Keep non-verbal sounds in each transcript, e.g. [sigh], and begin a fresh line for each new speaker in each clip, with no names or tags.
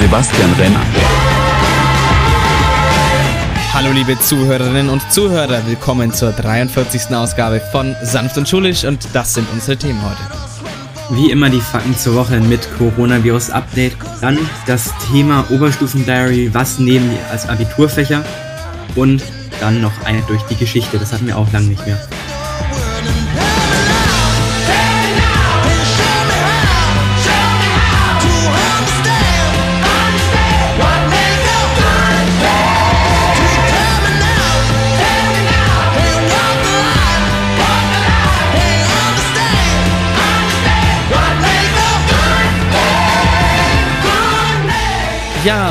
Sebastian Renner.
Hallo liebe Zuhörerinnen und Zuhörer, willkommen zur 43. Ausgabe von Sanft und Schulisch und das sind unsere Themen heute.
Wie immer die Fakten zur Woche mit Coronavirus-Update. Dann das Thema Oberstufen-Diary, was nehmen wir als Abiturfächer? Und dann noch eine durch die Geschichte, das hatten wir auch lange nicht mehr.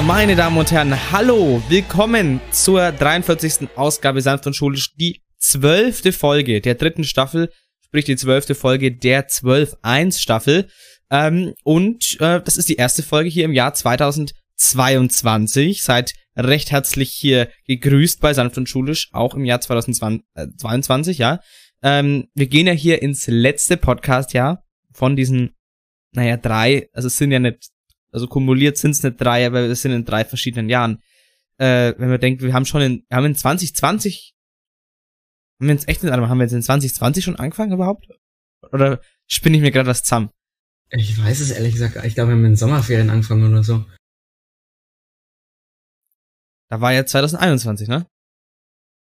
Meine Damen und Herren, hallo, willkommen zur 43. Ausgabe Sanft und Schulisch, die zwölfte Folge der dritten Staffel, sprich die zwölfte Folge der 12.1 Staffel. Ähm, und äh, das ist die erste Folge hier im Jahr 2022. Seid recht herzlich hier gegrüßt bei Sanft und Schulisch, auch im Jahr 2022, ja. Ähm, wir gehen ja hier ins letzte Podcast-Jahr von diesen, naja, drei, also es sind ja nicht also kumuliert sind es nicht drei, aber es sind in drei verschiedenen Jahren. Äh, wenn man denkt, wir haben schon in, wir haben in 2020, haben wir jetzt echt nicht, haben wir jetzt in 2020 schon angefangen überhaupt? Oder spinne ich mir gerade was zusammen?
Ich weiß es ehrlich gesagt, ich glaube, wir haben in Sommerferien angefangen oder so.
Da war ja 2021, ne?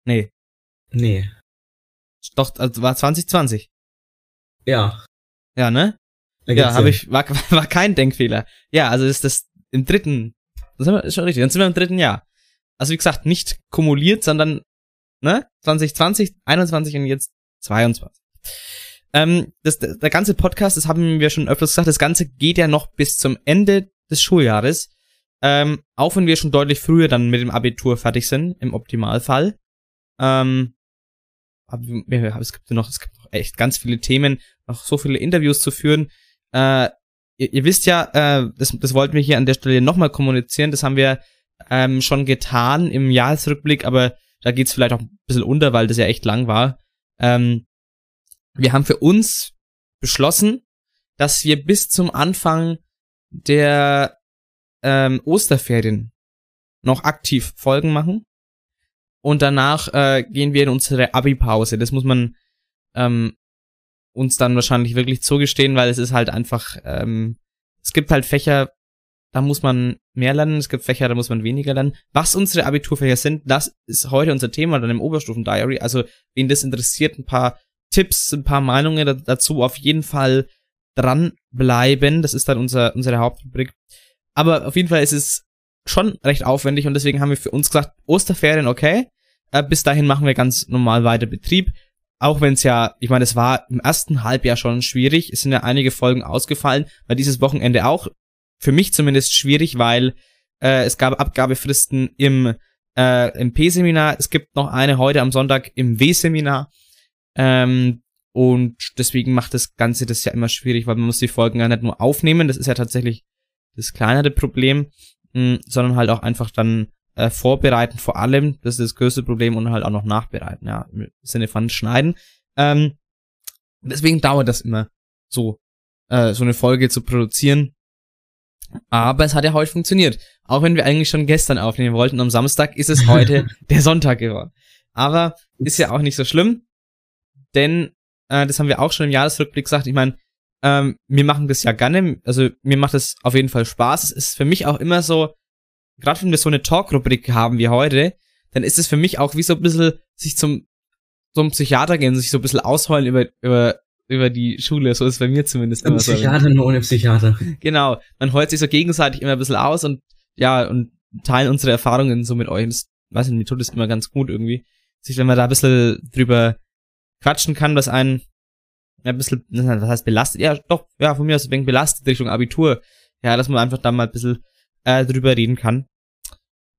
Nee.
Nee.
Doch, also war 2020.
Ja.
Ja, ne? Ja, habe ich, war, [laughs] war kein Denkfehler. Ja, also ist das im dritten, das ist schon richtig, dann sind wir im dritten Jahr. Also wie gesagt, nicht kumuliert, sondern, ne, 2020, 21 und jetzt 22. Ähm, das, der ganze Podcast, das haben wir schon öfters gesagt, das Ganze geht ja noch bis zum Ende des Schuljahres. Ähm, auch wenn wir schon deutlich früher dann mit dem Abitur fertig sind, im Optimalfall. Ähm, aber es gibt noch, es gibt noch echt ganz viele Themen, noch so viele Interviews zu führen. Äh, ihr, ihr, wisst ja, äh, das, das wollten wir hier an der Stelle nochmal kommunizieren. Das haben wir ähm, schon getan im Jahresrückblick, aber da geht's vielleicht auch ein bisschen unter, weil das ja echt lang war. Ähm, wir haben für uns beschlossen, dass wir bis zum Anfang der ähm, Osterferien noch aktiv Folgen machen. Und danach äh, gehen wir in unsere Abi-Pause. Das muss man ähm, uns dann wahrscheinlich wirklich zugestehen, weil es ist halt einfach, ähm, es gibt halt Fächer, da muss man mehr lernen, es gibt Fächer, da muss man weniger lernen. Was unsere Abiturfächer sind, das ist heute unser Thema dann im Oberstufen-Diary. Also, wen das interessiert, ein paar Tipps, ein paar Meinungen dazu auf jeden Fall dranbleiben. Das ist dann unser, unsere Hauptrubrik. Aber auf jeden Fall ist es schon recht aufwendig und deswegen haben wir für uns gesagt, Osterferien, okay. Äh, bis dahin machen wir ganz normal weiter Betrieb auch wenn es ja, ich meine, es war im ersten Halbjahr schon schwierig, es sind ja einige Folgen ausgefallen, weil dieses Wochenende auch für mich zumindest schwierig, weil äh, es gab Abgabefristen im, äh, im P-Seminar, es gibt noch eine heute am Sonntag im W-Seminar. Ähm, und deswegen macht das Ganze das ja immer schwierig, weil man muss die Folgen ja nicht nur aufnehmen, das ist ja tatsächlich das kleinere Problem, mh, sondern halt auch einfach dann äh, vorbereiten vor allem, das ist das größte Problem und halt auch noch nachbereiten, ja, im Sinne von schneiden. Ähm, deswegen dauert das immer so, äh, so eine Folge zu produzieren. Aber es hat ja heute funktioniert. Auch wenn wir eigentlich schon gestern aufnehmen wollten, am Samstag ist es heute [laughs] der Sonntag geworden. Aber ist ja auch nicht so schlimm, denn äh, das haben wir auch schon im Jahresrückblick gesagt. Ich meine, ähm, wir machen das ja gerne, also mir macht es auf jeden Fall Spaß. Es ist für mich auch immer so, gerade wenn wir so eine Talk-Rubrik haben wie heute, dann ist es für mich auch wie so ein bisschen sich zum, zum Psychiater gehen, sich so ein bisschen ausheulen über, über, über die Schule. So ist es bei mir zumindest
immer so. Psychiater nur ohne Psychiater.
Genau. Man heult sich so gegenseitig immer ein bisschen aus und, ja, und teilen unsere Erfahrungen so mit euch. Und das, weiß nicht, mir tut es immer ganz gut irgendwie. Sich, wenn man da ein bisschen drüber quatschen kann, was einen ein bisschen, was heißt belastet? Ja, doch, ja, von mir aus ein wenig belastet Richtung Abitur. Ja, dass man einfach da mal ein bisschen äh, drüber reden kann.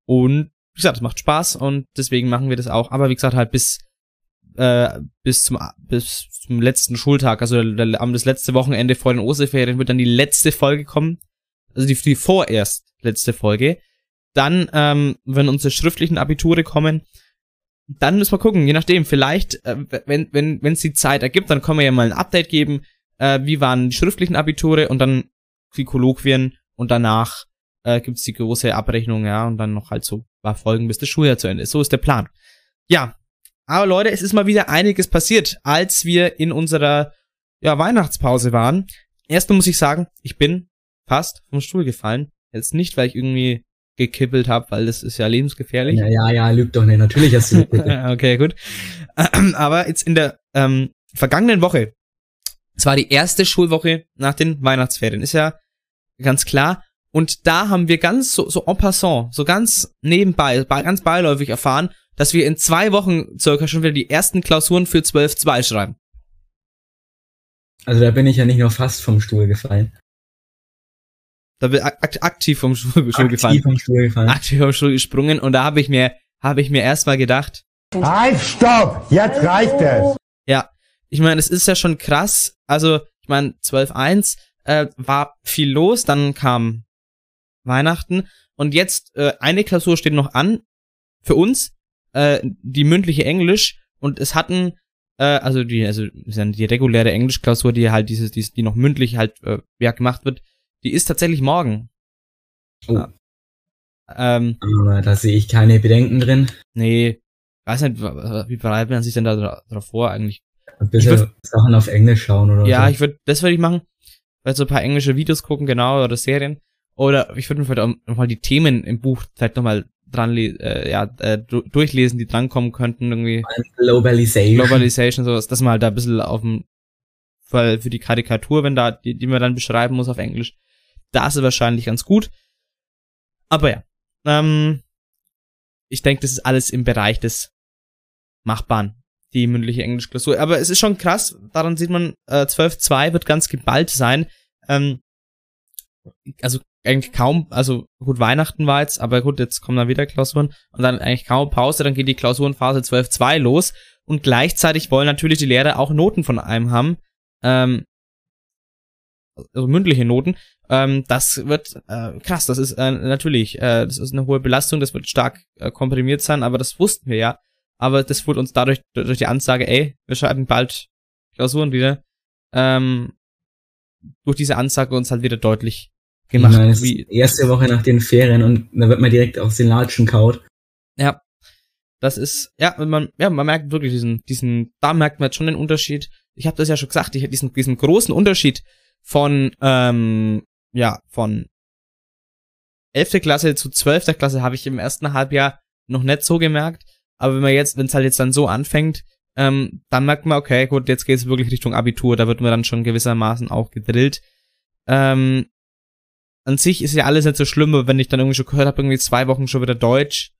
Und wie gesagt, es macht Spaß und deswegen machen wir das auch. Aber wie gesagt, halt bis äh, bis zum bis zum letzten Schultag, also am das letzte Wochenende vor den Osterferien wird dann die letzte Folge kommen, also die, die vorerst letzte Folge. Dann, ähm, wenn unsere schriftlichen Abiture kommen dann müssen wir gucken, je nachdem, vielleicht, äh, wenn wenn wenn es die Zeit ergibt, dann können wir ja mal ein Update geben, äh, wie waren die schriftlichen Abiture und dann die Kolloquien und danach äh, gibt's die große Abrechnung, ja, und dann noch halt so paar Folgen, bis das Schuljahr zu Ende ist. So ist der Plan. Ja, aber Leute, es ist mal wieder einiges passiert, als wir in unserer ja, Weihnachtspause waren. Erstmal muss ich sagen, ich bin fast vom Stuhl gefallen. Jetzt nicht, weil ich irgendwie gekippelt habe, weil das ist ja lebensgefährlich.
Ja, ja, ja, lügt doch nicht. Natürlich hast du [laughs]
gekippelt. okay, gut. [clears throat] Aber jetzt in der ähm, vergangenen Woche, es war die erste Schulwoche nach den Weihnachtsferien, ist ja ganz klar. Und da haben wir ganz so, so en passant, so ganz nebenbei, ganz beiläufig erfahren, dass wir in zwei Wochen circa schon wieder die ersten Klausuren für 12.2 schreiben.
Also da bin ich ja nicht nur fast vom Stuhl gefallen.
Da bin ich ak aktiv vom Stuhl, Stuhl
aktiv
gefallen.
Vom Stuhl gefallen.
Aktiv vom Stuhl gesprungen und da habe ich mir, habe ich mir erstmal gedacht.
Halt, stopp! Jetzt reicht es!
Ja, ich meine, es ist ja schon krass. Also, ich meine, 12.1 äh, war viel los, dann kam Weihnachten und jetzt äh, eine Klausur steht noch an für uns, äh, die mündliche Englisch und es hatten äh, also die also die reguläre Englischklausur, die halt dieses die, die noch mündlich halt äh, ja gemacht wird, die ist tatsächlich morgen.
Oh. Ja. Ähm, Aber da sehe ich keine Bedenken drin.
Nee, weiß nicht, wie bereitet man sich denn da drauf vor eigentlich?
Ein bisschen würd, Sachen auf Englisch schauen oder
Ja, so. ich würde, das würde ich machen. Vielleicht so ein paar englische Videos gucken, genau, oder Serien. Oder ich würde mir vielleicht auch nochmal die Themen im Buch vielleicht nochmal dran äh, ja, äh, durchlesen, die drankommen könnten, irgendwie.
Globalization.
Globalization, sowas, dass man halt da ein bisschen auf dem Fall für die Karikatur, wenn da, die, die man dann beschreiben muss auf Englisch, da ist wahrscheinlich ganz gut. Aber ja. Ähm, ich denke, das ist alles im Bereich des Machbaren, die mündliche Englischklausur. Aber es ist schon krass, daran sieht man, äh, 12.2 wird ganz geballt sein. Ähm, also eigentlich kaum, also gut, Weihnachten war jetzt, aber gut, jetzt kommen dann wieder Klausuren und dann eigentlich kaum Pause, dann geht die Klausurenphase 12.2 los und gleichzeitig wollen natürlich die Lehrer auch Noten von einem haben, ähm, also mündliche Noten. Ähm, das wird äh, krass, das ist äh, natürlich, äh, das ist eine hohe Belastung, das wird stark äh, komprimiert sein, aber das wussten wir ja. Aber das wurde uns dadurch durch die Ansage, ey, wir schreiben bald Klausuren wieder, ähm, durch diese Ansage uns halt wieder deutlich gemacht.
Meine, wie erste Woche nach den Ferien und da wird man direkt aus den Latschen kaut.
Ja. Das ist, ja, man, ja, man merkt wirklich diesen, diesen, da merkt man jetzt schon den Unterschied. Ich habe das ja schon gesagt, ich diesen, diesen großen Unterschied von, ähm, ja, von 11. Klasse zu 12. Klasse habe ich im ersten Halbjahr noch nicht so gemerkt. Aber wenn man jetzt, wenn es halt jetzt dann so anfängt, ähm, dann merkt man, okay, gut, jetzt geht es wirklich Richtung Abitur, da wird man dann schon gewissermaßen auch gedrillt. Ähm, an sich ist ja alles nicht so schlimm, aber wenn ich dann irgendwie schon gehört habe, irgendwie zwei Wochen schon wieder Deutsch.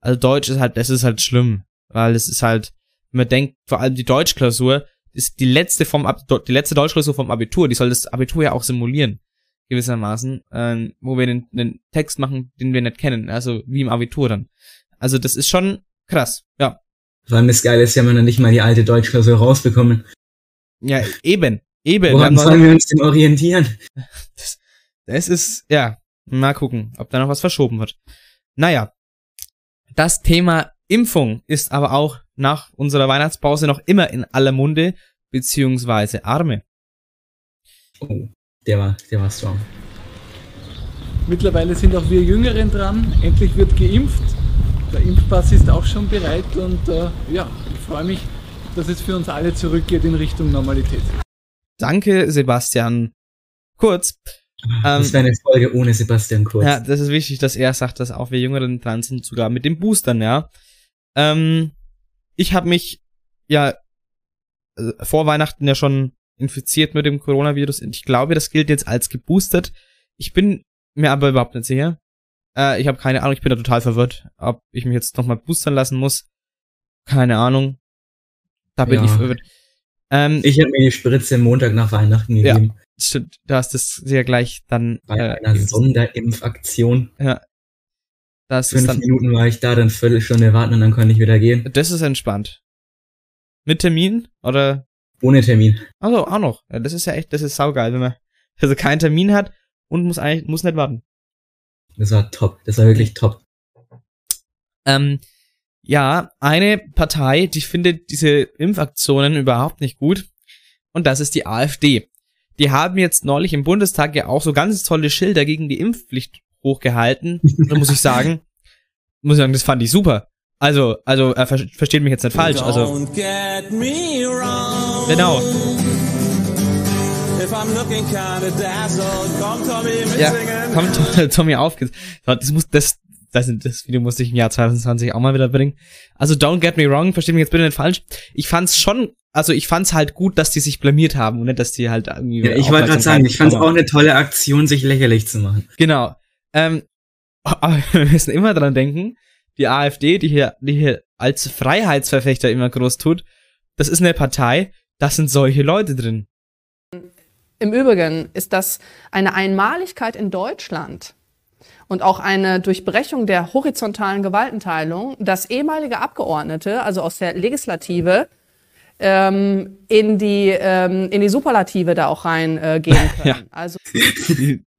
Also Deutsch ist halt, das ist halt schlimm. Weil es ist halt, wenn man denkt, vor allem die Deutschklausur ist die letzte vom Ab die letzte Deutschklausur vom Abitur, die soll das Abitur ja auch simulieren. Gewissermaßen. Ähm, wo wir den, den Text machen, den wir nicht kennen. Also wie im Abitur dann. Also das ist schon krass, ja.
Vor allem das Geile ist ja, man dann nicht mal die alte Deutschklausur rausbekommen.
Ja, eben. Eben.
Woran sollen wir uns denn orientieren? [laughs]
Das, es ist, ja, mal gucken, ob da noch was verschoben wird. Naja, das Thema Impfung ist aber auch nach unserer Weihnachtspause noch immer in aller Munde, beziehungsweise Arme.
Oh, der war, der war strong.
Mittlerweile sind auch wir Jüngeren dran. Endlich wird geimpft. Der Impfpass ist auch schon bereit und äh, ja, ich freue mich, dass es für uns alle zurückgeht in Richtung Normalität.
Danke, Sebastian. Kurz,
das wäre eine Folge ohne Sebastian Kurz.
Ja, das ist wichtig, dass er sagt, dass auch wir Jüngeren dran sind, sogar mit den Boostern, ja. Ähm, ich habe mich ja äh, vor Weihnachten ja schon infiziert mit dem Coronavirus. Ich glaube, das gilt jetzt als geboostert. Ich bin mir aber überhaupt nicht sicher. Äh, ich habe keine Ahnung, ich bin da total verwirrt, ob ich mich jetzt nochmal boostern lassen muss. Keine Ahnung. Da bin ja. ich verwirrt.
Ähm, ich habe mir die Spritze Montag nach Weihnachten gegeben.
Ja, stimmt. Du hast es sehr gleich dann.
Bei äh, einer Sonderimpfaktion.
Ja.
Das Fünf dann, Minuten war ich da, dann Viertelstunde warten und dann konnte ich wieder gehen.
Das ist entspannt. Mit Termin oder?
Ohne Termin.
Also auch noch. Ja, das ist ja echt, das ist saugeil, wenn man also keinen Termin hat und muss eigentlich muss nicht warten.
Das war top. Das war wirklich top.
Ähm, Ja, eine Partei, die findet diese Impfaktionen überhaupt nicht gut. Und das ist die AfD. Die haben jetzt neulich im Bundestag ja auch so ganz tolle Schilder gegen die Impfpflicht hochgehalten. da muss ich sagen, [laughs] muss ich sagen, das fand ich super. Also, also, äh, ver versteht mich jetzt nicht falsch. Also, genau. Ja, [laughs] komm, [laughs] Tommy auf. Das muss, das, das, das Video musste ich im Jahr 2020 auch mal wieder bringen. Also, don't get me wrong, versteht mich jetzt bitte nicht falsch. Ich fand's schon, also ich fand's halt gut, dass die sich blamiert haben und nicht, dass die halt irgendwie.
Ja, ich wollte gerade sagen, ich fand's auch eine tolle Aktion, sich lächerlich zu machen.
Genau. Ähm, [laughs] aber wir müssen immer dran denken, die AfD, die hier, die hier als Freiheitsverfechter immer groß tut, das ist eine Partei, das sind solche Leute drin.
Im Übrigen ist das eine Einmaligkeit in Deutschland und auch eine Durchbrechung der horizontalen Gewaltenteilung, dass ehemalige Abgeordnete, also aus der Legislative, ähm, in die ähm, in die Superlative da auch reingehen äh, [laughs] können. Ja. Also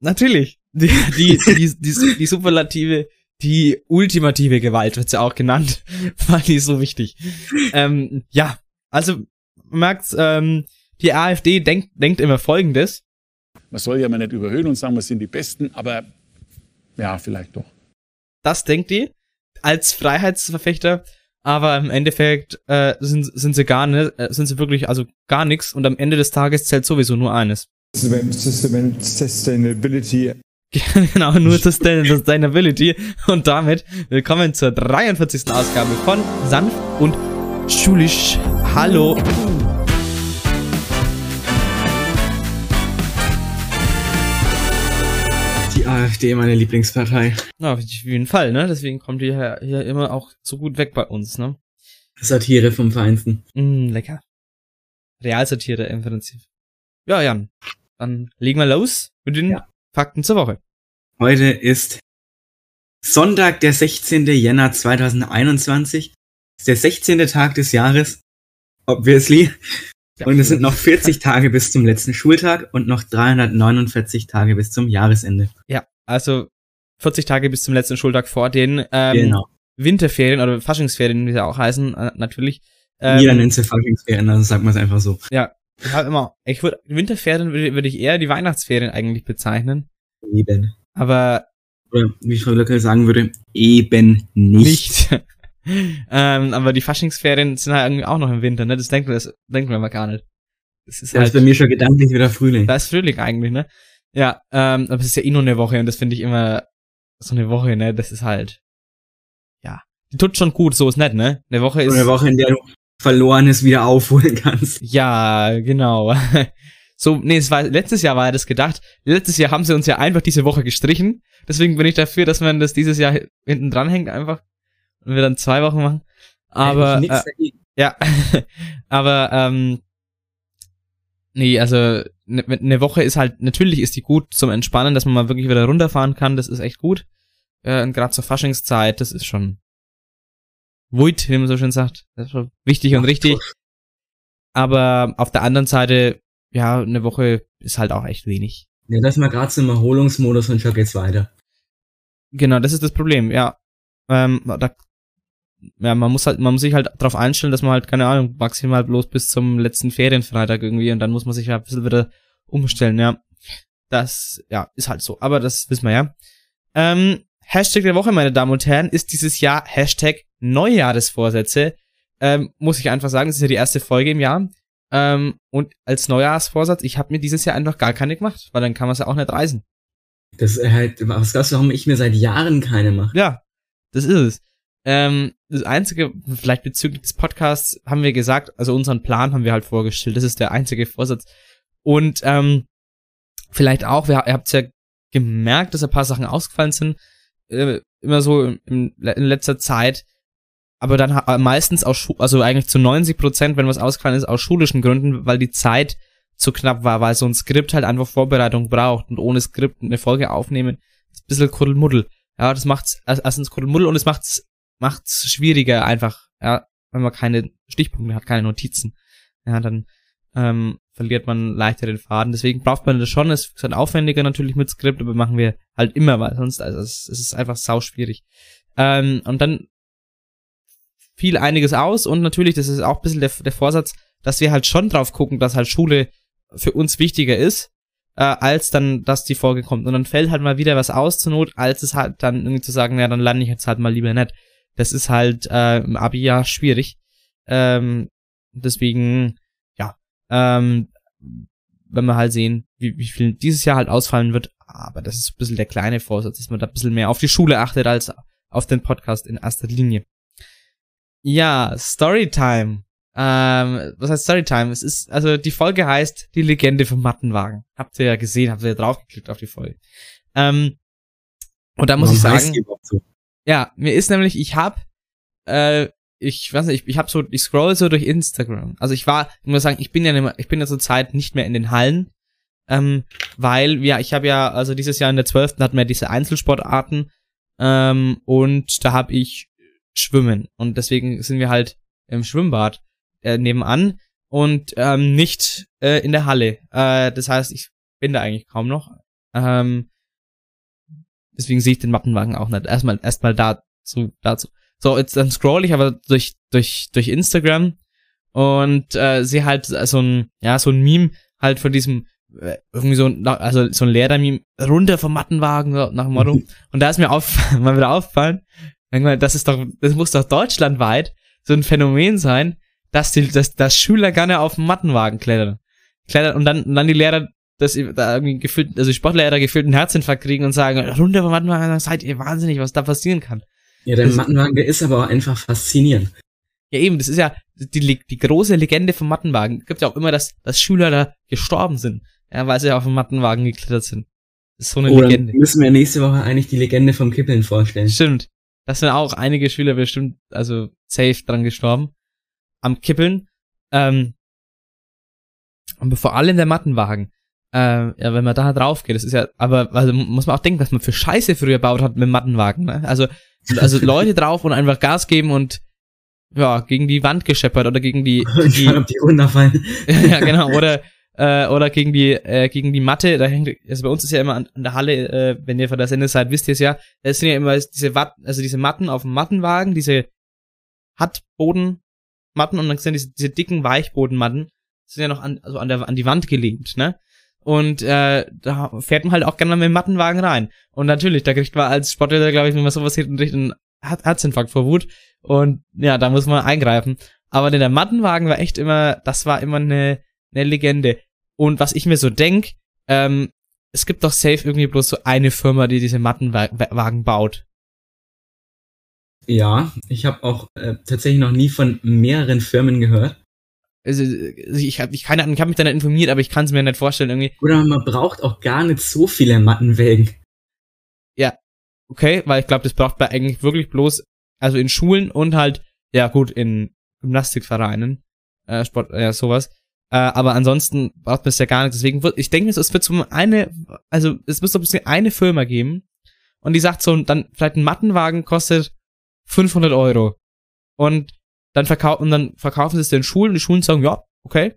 natürlich die die, die die die Superlative die ultimative Gewalt wird ja auch genannt, weil die ist so wichtig. ähm, ja, also man merkt, ähm, die AfD denkt, denkt immer Folgendes.
Man soll ja mal nicht überhöhen und sagen, wir sind die Besten, aber ja, vielleicht doch.
Das denkt die als Freiheitsverfechter, aber im Endeffekt äh, sind, sind sie gar nicht, äh, sind sie wirklich also gar nichts und am Ende des Tages zählt sowieso nur eines. Sustainability [laughs] genau, nur Sustainability. Und damit willkommen zur 43. Ausgabe von Sanft und Schulisch. Hallo.
AfD, meine Lieblingspartei.
Na, auf jeden Fall, ne? Deswegen kommt die hier, hier immer auch so gut weg bei uns, ne?
Satire vom Feinsten.
Mm, lecker. Realsatire im Prinzip. Ja, Jan. Dann legen wir los mit den ja. Fakten zur Woche.
Heute ist Sonntag, der 16. Jänner 2021. Ist der 16. Tag des Jahres. Obviously. Und es sind noch 40 Tage bis zum letzten Schultag und noch 349 Tage bis zum Jahresende.
Ja, also 40 Tage bis zum letzten Schultag vor den ähm, genau. Winterferien oder Faschingsferien, wie sie auch heißen, äh, natürlich.
Ähm, Jeder nennt sie Faschingsferien, also sagt man es einfach so.
Ja, ich habe immer, ich würde Winterferien würde würd ich eher die Weihnachtsferien eigentlich bezeichnen.
Eben.
Aber.
Oder wie Frau Löckel sagen würde, eben nicht. nicht. [laughs]
ähm, aber die Faschingsferien sind halt irgendwie auch noch im Winter, ne? Das denken wir, das denken wir mal gar nicht.
Das ist, das halt, ist bei mir schon gedanklich wieder Frühling.
Da ist Frühling eigentlich, ne? Ja, ähm, aber es ist ja eh nur eine Woche und das finde ich immer so eine Woche, ne? Das ist halt, ja, die tut schon gut, so ist nett, ne? Eine Woche ist.
Eine Woche, in der du Verlorenes wieder aufholen kannst. [laughs]
Ja, genau. [laughs] So, nee, es war, letztes Jahr war ja das gedacht. Letztes Jahr haben sie uns ja einfach diese Woche gestrichen. Deswegen bin ich dafür, dass man das dieses Jahr hinten dran hängt einfach. Und wir dann zwei Wochen machen. Aber, äh, ja, [laughs] aber, ähm, nee, also, eine ne Woche ist halt, natürlich ist die gut zum Entspannen, dass man mal wirklich wieder runterfahren kann. Das ist echt gut. Äh, und gerade zur Faschingszeit, das ist schon, wuit, wie man so schön sagt. Das ist schon wichtig und richtig. Aber auf der anderen Seite ja, eine Woche ist halt auch echt wenig.
Ja, das ist mal gerade zum Erholungsmodus und schon geht's weiter.
Genau, das ist das Problem, ja. Ähm, da, ja, man muss halt, man muss sich halt darauf einstellen, dass man halt, keine Ahnung, maximal bloß bis zum letzten Ferienfreitag irgendwie und dann muss man sich ja ein bisschen wieder umstellen, ja. Das, ja, ist halt so. Aber das wissen wir ja. Ähm, Hashtag der Woche, meine Damen und Herren, ist dieses Jahr Hashtag Neujahresvorsätze. Ähm, muss ich einfach sagen, es ist ja die erste Folge im Jahr. Ähm, und als Neujahrsvorsatz, ich habe mir dieses Jahr einfach gar keine gemacht, weil dann kann man es ja auch nicht reisen.
Das ist halt, was glaubst du, warum ich mir seit Jahren keine mache?
Ja, das ist es. Ähm, das einzige, vielleicht bezüglich des Podcasts haben wir gesagt, also unseren Plan haben wir halt vorgestellt. Das ist der einzige Vorsatz. Und ähm, vielleicht auch, wir, ihr habt ja gemerkt, dass ein paar Sachen ausgefallen sind. Äh, immer so in, in letzter Zeit aber dann äh, meistens aus, also eigentlich zu 90 Prozent, wenn was ausgefallen ist, aus schulischen Gründen, weil die Zeit zu knapp war, weil so ein Skript halt einfach Vorbereitung braucht und ohne Skript eine Folge aufnehmen, ist ein bisschen Kuddelmuddel. Ja, das macht's, erstens Kuddelmuddel und es macht's, macht's schwieriger einfach, ja, wenn man keine Stichpunkte hat, keine Notizen. Ja, dann, ähm, verliert man leichter den Faden. Deswegen braucht man das schon. Es ist halt aufwendiger natürlich mit Skript, aber machen wir halt immer, weil sonst, also es, es ist einfach sau schwierig. Ähm, und dann viel einiges aus und natürlich, das ist auch ein bisschen der, der Vorsatz, dass wir halt schon drauf gucken, dass halt Schule für uns wichtiger ist, äh, als dann, dass die Folge kommt. Und dann fällt halt mal wieder was aus zur Not, als es halt dann irgendwie zu sagen, ja, dann lande ich jetzt halt mal lieber nicht. Das ist halt äh, im Abi ja schwierig. Ähm, deswegen, ja, ähm, wenn wir halt sehen, wie, wie viel dieses Jahr halt ausfallen wird, aber das ist ein bisschen der kleine Vorsatz, dass man da ein bisschen mehr auf die Schule achtet als auf den Podcast in erster Linie. Ja, Storytime. Ähm, was heißt Storytime? Es ist, also die Folge heißt Die Legende vom Mattenwagen. Habt ihr ja gesehen, habt ihr ja draufgeklickt auf die Folge. Ähm, und da muss Warum ich sagen, so? Ja, mir ist nämlich, ich hab, äh, ich weiß nicht, ich, ich hab so, ich scroll so durch Instagram. Also ich war, ich muss sagen, ich bin ja nicht mehr, ich bin ja zur Zeit nicht mehr in den Hallen, ähm, weil, ja, ich habe ja, also dieses Jahr in der 12. hatten wir diese Einzelsportarten, ähm, und da habe ich Schwimmen. Und deswegen sind wir halt im Schwimmbad äh, nebenan und ähm, nicht äh, in der Halle. Äh, das heißt, ich bin da eigentlich kaum noch. Ähm, deswegen sehe ich den Mappenwagen auch nicht. Erstmal erstmal dazu dazu. So, jetzt dann scroll ich aber durch durch durch Instagram und äh, sehe halt so ein ja so ein Meme halt von diesem äh, irgendwie so also so ein Lehrer-Meme runter vom Mattenwagen so nach dem Motto [laughs] und da ist mir auf [laughs] mal wieder aufgefallen das ist doch das muss doch deutschlandweit so ein Phänomen sein dass die, dass, dass Schüler gerne auf dem Mattenwagen klettern. Klettern und dann, und dann die Lehrer, dass da irgendwie gefühlt, also die Sportlehrer gefühlt einen Herzinfarkt kriegen und sagen, runter vom Mattenwagen, seid ihr wahnsinnig, was da passieren kann.
Ja, der das, Mattenwagen, der ist aber auch einfach faszinierend.
Ja, eben, das ist ja die, die große Legende vom Mattenwagen. Es gibt ja auch immer, dass, dass Schüler da gestorben sind, ja, weil sie auf dem Mattenwagen geklettert sind. Das ist so eine
oh,
Legende.
müssen wir nächste Woche eigentlich die Legende vom Kippeln vorstellen.
Stimmt. Das sind auch einige Schüler bestimmt, also safe dran gestorben am Kippeln. Ähm, und vor allem der Mattenwagen. Äh, ja, wenn man da drauf geht, das ist ja, aber also muss man auch denken, was man für Scheiße früher gebaut hat mit Mattenwagen. Ne? Also, also [laughs] Leute drauf und einfach Gas geben und ja, gegen die Wand gescheppert oder gegen die, [laughs]
die, die, runterfallen. [laughs]
ja, genau, oder äh, oder gegen die äh, gegen die Matte, da hängt also bei uns ist ja immer an, an der Halle, äh, wenn ihr von der Sende seid, wisst ihr es ja, es sind ja immer diese Watt, also diese Matten auf dem Mattenwagen, diese Hattboden Matten und dann sind diese, diese dicken Weichbodenmatten sind ja noch an, also an, der, an die Wand gelehnt, ne? Und äh, da fährt man halt auch gerne mit dem Mattenwagen rein. Und natürlich, da kriegt man als Sportler, glaube ich, wenn man sowas sieht, einen Herzinfarkt vor Wut. Und ja, da muss man eingreifen. Aber der Mattenwagen war echt immer, das war immer eine, eine Legende. Und was ich mir so denk, ähm, es gibt doch safe irgendwie bloß so eine Firma, die diese Mattenwagen baut.
Ja, ich habe auch äh, tatsächlich noch nie von mehreren Firmen gehört.
Also, ich habe ich keine Ahnung, ich habe mich da nicht informiert, aber ich kann es mir nicht vorstellen irgendwie.
Oder man braucht auch gar nicht so viele Mattenwägen.
Ja, okay, weil ich glaube, das braucht man eigentlich wirklich bloß, also in Schulen und halt, ja gut, in Gymnastikvereinen, äh, Sport, ja, sowas. Äh, aber ansonsten braucht man es ja gar nicht. Deswegen wird, ich denke, es wird so eine, also es muss so ein bisschen eine Firma geben und die sagt so, dann vielleicht ein Mattenwagen kostet 500 Euro. Und dann, verkaufen, und dann verkaufen sie es den Schulen und die Schulen sagen, ja, okay,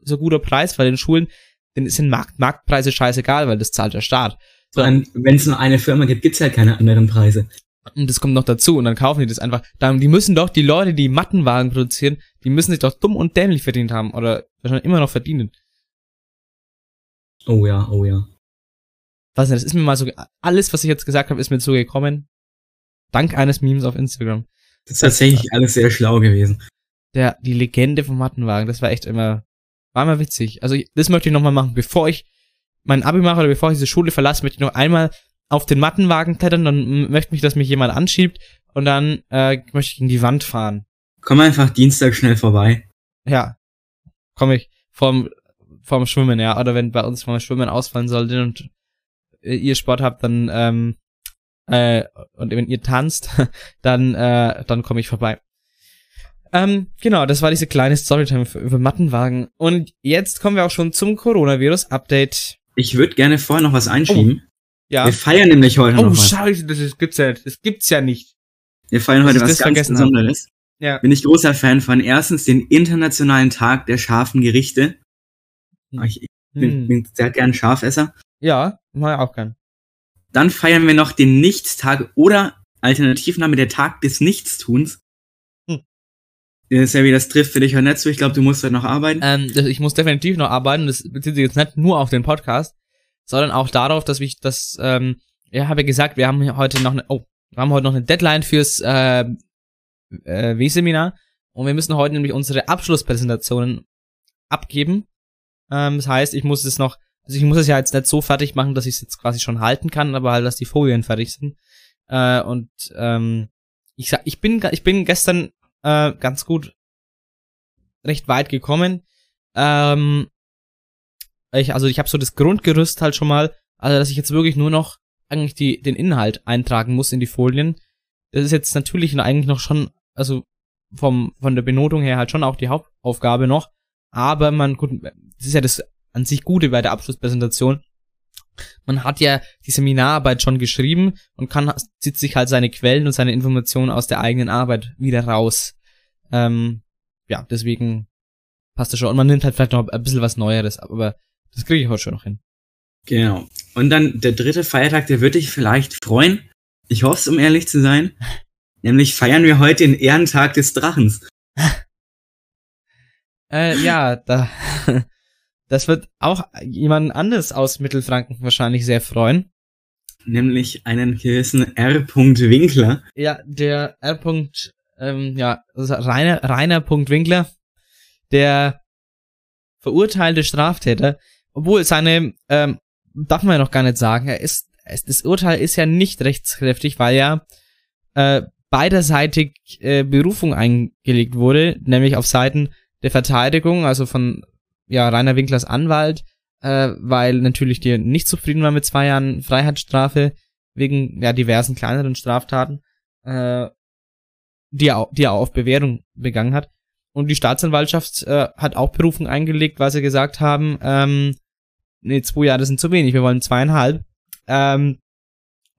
ist ein guter Preis, weil den Schulen, denen sind Markt, Marktpreise scheißegal, weil das zahlt der Staat.
So, Wenn es nur eine Firma gibt, gibt's halt keine anderen Preise.
Und das kommt noch dazu und dann kaufen die das einfach. Die müssen doch, die Leute, die Mattenwagen produzieren, die müssen sich doch dumm und dämlich verdient haben oder wahrscheinlich immer noch verdienen.
Oh ja, oh ja.
Was das ist mir mal so, alles, was ich jetzt gesagt habe, ist mir so gekommen. Dank eines Memes auf Instagram.
Das ist tatsächlich alles sehr schlau gewesen.
Der, die Legende vom Mattenwagen, das war echt immer, war immer witzig. Also, das möchte ich nochmal machen. Bevor ich mein Abi mache oder bevor ich diese Schule verlasse, möchte ich noch einmal auf den Mattenwagen klettern, dann möchte mich, dass mich jemand anschiebt und dann äh, möchte ich in die Wand fahren.
Komm einfach Dienstag schnell vorbei.
Ja, komme ich vorm, vorm Schwimmen, ja. Oder wenn bei uns vorm Schwimmen ausfallen sollte und ihr Sport habt, dann ähm, äh, und wenn ihr tanzt, [laughs] dann, äh, dann komme ich vorbei. Ähm, genau, das war diese kleine Storytime für, über Mattenwagen. Und jetzt kommen wir auch schon zum Coronavirus-Update.
Ich würde gerne vorher noch was einschieben. Oh, ja. Wir feiern nämlich heute oh, noch was.
Oh, scheiße, das gibt's ja nicht. Das gibt's ja nicht.
Wir feiern heute was ganz Besonderes. Ja. Bin ich großer Fan von erstens den Internationalen Tag der scharfen Gerichte. Hm. Ich bin, hm. bin sehr gern Schafesser.
Ja, ich auch gern.
Dann feiern wir noch den Nichtstag oder Alternativname der Tag des Nichtstuns. Hm. Sammy, das trifft für dich heute nicht so. Ich glaube, du musst heute noch arbeiten.
Ähm, ich muss definitiv noch arbeiten. Das bezieht sich jetzt nicht nur auf den Podcast, sondern auch darauf, dass ich das, ähm, ja, habe gesagt, wir haben heute noch eine, oh, wir haben heute noch eine Deadline fürs äh, äh, W-Seminar und wir müssen heute nämlich unsere Abschlusspräsentationen abgeben. Ähm, das heißt, ich muss es noch, also ich muss es ja jetzt nicht so fertig machen, dass ich es jetzt quasi schon halten kann, aber halt, dass die Folien fertig sind. Äh, und ähm, ich sag, ich bin, ich bin gestern äh, ganz gut recht weit gekommen. Ähm, ich, also ich habe so das Grundgerüst halt schon mal, also dass ich jetzt wirklich nur noch eigentlich die, den Inhalt eintragen muss in die Folien. Das ist jetzt natürlich eigentlich noch schon, also vom, von der Benotung her halt schon auch die Hauptaufgabe noch. Aber man, gut, das ist ja das an sich Gute bei der Abschlusspräsentation. Man hat ja die Seminararbeit schon geschrieben und kann, zieht sich halt seine Quellen und seine Informationen aus der eigenen Arbeit wieder raus. Ähm, ja, deswegen passt das schon. Und man nimmt halt vielleicht noch ein bisschen was Neueres, aber das kriege ich heute schon noch hin.
Genau. Und dann der dritte Feiertag, der würde dich vielleicht freuen. Ich hoffe es, um ehrlich zu sein. [laughs] Nämlich feiern wir heute den Ehrentag des Drachens.
äh, ja, da, das wird auch jemand anderes aus Mittelfranken wahrscheinlich sehr freuen.
Nämlich einen gewissen R. Winkler.
Ja, der R. Ähm, ja, also Rainer, Rainer Winkler, der verurteilte Straftäter, obwohl seine, ähm, darf man ja noch gar nicht sagen, er ist, das Urteil ist ja nicht rechtskräftig, weil ja äh, beiderseitig äh, Berufung eingelegt wurde, nämlich auf Seiten der Verteidigung, also von ja, Rainer Winklers Anwalt, äh, weil natürlich die nicht zufrieden war mit zwei Jahren Freiheitsstrafe wegen ja diversen kleineren Straftaten, äh, die er, die er auf Bewährung begangen hat. Und die Staatsanwaltschaft äh, hat auch Berufung eingelegt, weil sie gesagt haben, ähm, nee, zwei Jahre sind zu wenig, wir wollen zweieinhalb. Ähm,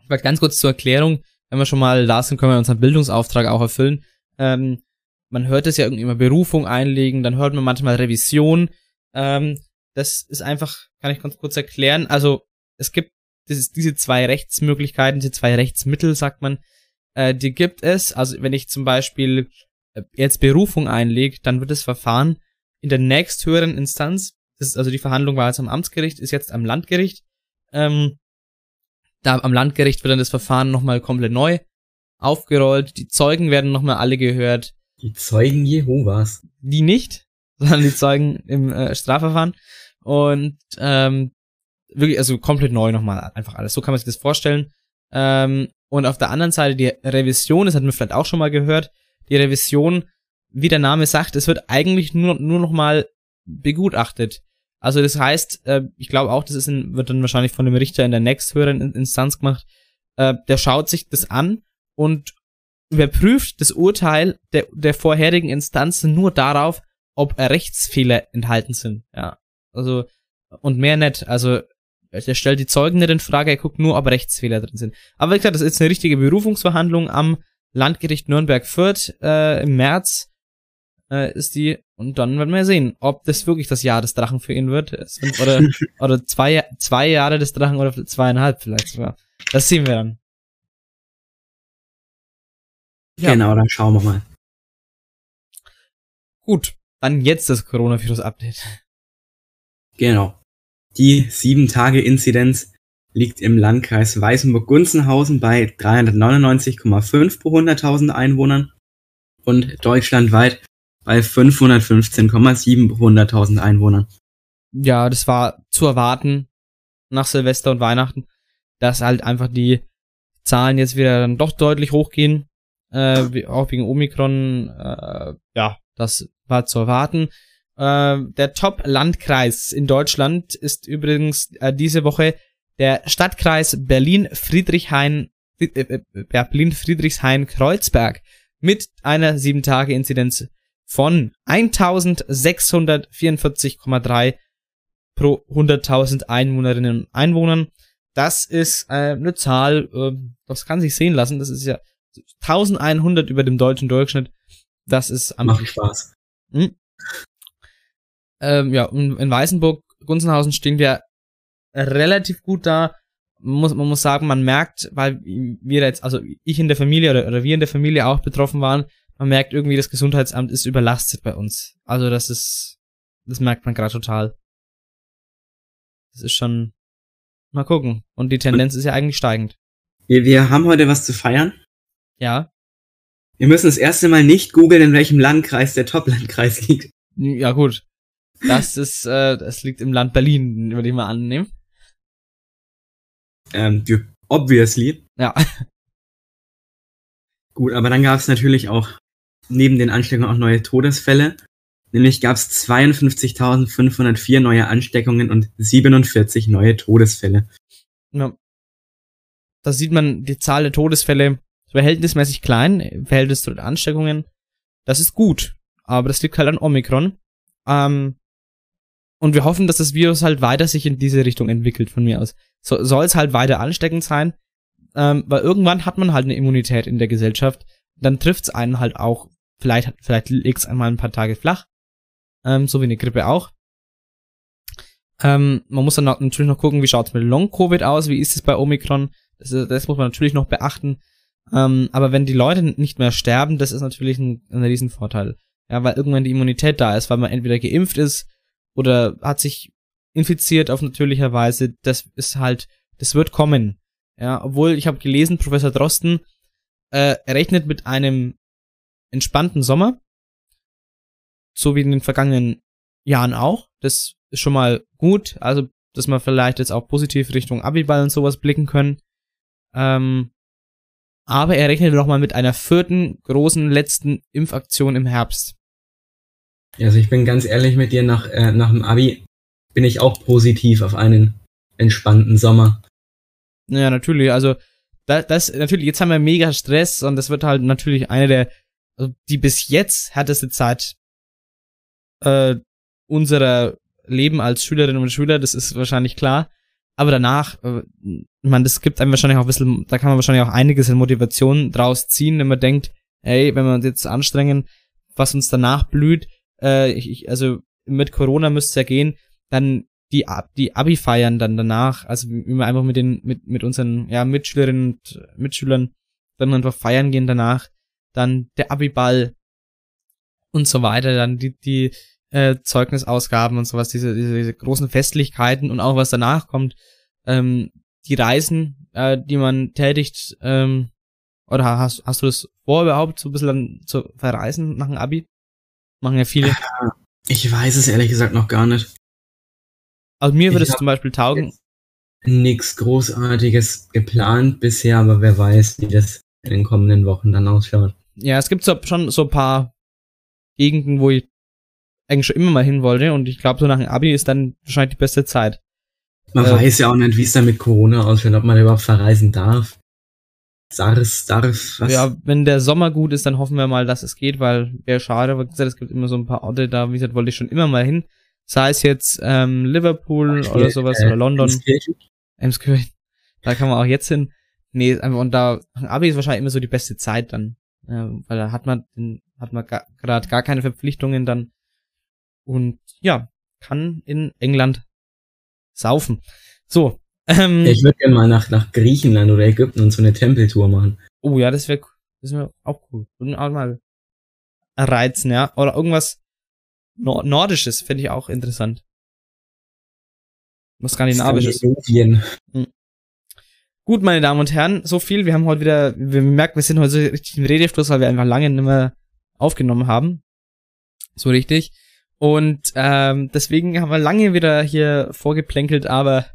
vielleicht ganz kurz zur Erklärung, wenn wir schon mal da sind, können wir unseren Bildungsauftrag auch erfüllen. Ähm, man hört es ja irgendwie immer Berufung einlegen, dann hört man manchmal Revision. Ähm, das ist einfach, kann ich ganz kurz erklären. Also es gibt dieses, diese zwei Rechtsmöglichkeiten, diese zwei Rechtsmittel, sagt man, äh, die gibt es. Also wenn ich zum Beispiel äh, jetzt Berufung einlege, dann wird das Verfahren in der nächsthöheren Instanz, das ist also die Verhandlung war jetzt am Amtsgericht, ist jetzt am Landgericht, ähm, da am Landgericht wird dann das Verfahren nochmal komplett neu aufgerollt. Die Zeugen werden nochmal alle gehört.
Die Zeugen Jehovas.
Die nicht, sondern die Zeugen im äh, Strafverfahren. Und ähm, wirklich, also komplett neu nochmal einfach alles. So kann man sich das vorstellen. Ähm, und auf der anderen Seite die Revision, das hatten wir vielleicht auch schon mal gehört, die Revision, wie der Name sagt, es wird eigentlich nur, nur nochmal begutachtet. Also das heißt, äh, ich glaube auch, das ist in, wird dann wahrscheinlich von dem Richter in der nächsthöheren Instanz gemacht. Äh, der schaut sich das an und überprüft das Urteil der, der vorherigen Instanz nur darauf, ob Rechtsfehler enthalten sind. Ja, also und mehr nicht. Also er stellt die Zeugen nicht in Frage, er guckt nur, ob Rechtsfehler drin sind. Aber wie gesagt, das ist eine richtige Berufungsverhandlung am Landgericht Nürnberg-Fürth äh, im März äh, ist die und dann werden wir sehen, ob das wirklich das Jahr des Drachen für ihn wird. Oder, [laughs] oder zwei, zwei Jahre des Drachen oder zweieinhalb vielleicht sogar. Das sehen wir dann.
Ja. Genau, dann schauen wir mal.
Gut, dann jetzt das Coronavirus-Update.
Genau. Die 7-Tage-Inzidenz liegt im Landkreis Weißenburg-Gunzenhausen bei 399,5 pro 100.000 Einwohnern und deutschlandweit bei 515,7 pro 100.000 Einwohnern.
Ja, das war zu erwarten nach Silvester und Weihnachten, dass halt einfach die Zahlen jetzt wieder dann doch deutlich hochgehen, äh, auch wegen Omikron. Äh, ja, das war zu erwarten. Äh, der Top-Landkreis in Deutschland ist übrigens äh, diese Woche der Stadtkreis Berlin-Friedrichshain, äh, äh, Berlin-Friedrichshain-Kreuzberg mit einer 7-Tage-Inzidenz von 1644,3 pro 100.000 Einwohnerinnen und Einwohnern. Das ist äh, eine Zahl, äh, das kann sich sehen lassen. Das ist ja 1100 über dem deutschen Durchschnitt. Das ist
am Macht Spaß. Hm?
Ähm, ja, in Weißenburg, Gunzenhausen stehen wir relativ gut da. Man muss, man muss sagen, man merkt, weil wir jetzt, also ich in der Familie oder, oder wir in der Familie auch betroffen waren, man merkt irgendwie, das Gesundheitsamt ist überlastet bei uns. Also das ist, das merkt man gerade total. Das ist schon, mal gucken. Und die Tendenz ist ja eigentlich steigend.
Wir, wir haben heute was zu feiern.
Ja.
Wir müssen das erste Mal nicht googeln, in welchem Landkreis der Top-Landkreis liegt.
Ja, gut. Das ist, äh, das liegt im Land Berlin, würde ich mal annehmen.
Ähm, obviously.
Ja. [laughs]
Gut, aber dann gab es natürlich auch neben den Ansteckungen auch neue Todesfälle. Nämlich gab es 52.504 neue Ansteckungen und 47 neue Todesfälle.
Ja. Da sieht man die Zahl der Todesfälle verhältnismäßig klein, Verhältnis zu den Ansteckungen. Das ist gut, aber das liegt halt an Omikron. Ähm, und wir hoffen, dass das Virus halt weiter sich in diese Richtung entwickelt von mir aus. So, soll es halt weiter ansteckend sein, ähm, weil irgendwann hat man halt eine Immunität in der Gesellschaft. Dann trifft es einen halt auch, vielleicht, vielleicht legt es einmal ein paar Tage flach, ähm, so wie eine Grippe auch. Ähm, man muss dann natürlich noch gucken, wie schaut es mit Long-Covid aus, wie ist es bei Omikron, das, das muss man natürlich noch beachten. Ähm, aber wenn die Leute nicht mehr sterben, das ist natürlich ein, ein Riesenvorteil. Ja, weil irgendwann die Immunität da ist, weil man entweder geimpft ist oder hat sich infiziert auf natürlicher Weise. Das ist halt, das wird kommen. Ja, obwohl ich habe gelesen, Professor Drosten äh, rechnet mit einem entspannten Sommer, so wie in den vergangenen Jahren auch. Das ist schon mal gut. Also, dass wir vielleicht jetzt auch positiv Richtung Abiball und sowas blicken können. Ähm, aber er rechnet noch mal mit einer vierten großen letzten Impfaktion im Herbst.
Also ich bin ganz ehrlich mit dir, nach, äh, nach dem Abi bin ich auch positiv auf einen entspannten Sommer.
Ja, natürlich. Also das, das natürlich, jetzt haben wir mega Stress und das wird halt natürlich eine der, also die bis jetzt härteste Zeit äh, unserer Leben als Schülerinnen und Schüler, das ist wahrscheinlich klar. Aber danach, äh, man, das gibt einem wahrscheinlich auch ein bisschen, da kann man wahrscheinlich auch einiges in Motivation draus ziehen, wenn man denkt, hey, wenn wir uns jetzt anstrengen, was uns danach blüht, äh, ich, also mit Corona müsste es ja gehen, dann die, die Abi feiern dann danach, also wie wir einfach mit den, mit, mit unseren, ja, Mitschülerinnen und Mitschülern dann einfach feiern gehen danach, dann der Abi-Ball und so weiter, dann die, die äh, Zeugnisausgaben und sowas, diese, diese, diese großen Festlichkeiten und auch was danach kommt, ähm, die Reisen, äh, die man tätigt, ähm, oder hast, hast du das vor überhaupt, so ein bisschen zu verreisen nach dem Abi? Machen ja viele. [laughs]
Ich weiß es ehrlich gesagt noch gar nicht.
Also mir würde es zum Beispiel taugen.
Nix Großartiges geplant bisher, aber wer weiß, wie das in den kommenden Wochen dann ausschaut.
Ja, es gibt so, schon so ein paar Gegenden, wo ich eigentlich schon immer mal hin wollte und ich glaube, so nach dem Abi ist dann wahrscheinlich die beste Zeit.
Man äh, weiß ja auch nicht, wie es da mit Corona ausschaut, ob man überhaupt verreisen darf. SARS, darf,
was? Ja, wenn der Sommer gut ist, dann hoffen wir mal, dass es geht, weil wäre schade, weil gesagt, es gibt immer so ein paar Orte da, wie gesagt, wollte ich schon immer mal hin. Sei es jetzt ähm, Liverpool Beispiel, oder sowas äh, oder London. Emskirchen. Da kann man auch jetzt hin. Nee, einfach und da Abi ist wahrscheinlich immer so die beste Zeit dann, äh, weil da hat man hat man gerade gar keine Verpflichtungen dann und ja, kann in England saufen. So.
Ähm, ja, ich würde gerne mal nach, nach Griechenland oder Ägypten und so eine Tempeltour machen.
Oh ja, das wäre das wär auch cool. Und auch mal reizen, ja. Oder irgendwas Nord Nordisches fände ich auch interessant. Was Skandinavisches. Hm. Gut, meine Damen und Herren, so viel. Wir haben heute wieder, wir merken, wir sind heute so richtig im Redefluss, weil wir einfach lange nicht mehr aufgenommen haben. So richtig. Und ähm, deswegen haben wir lange wieder hier vorgeplänkelt, aber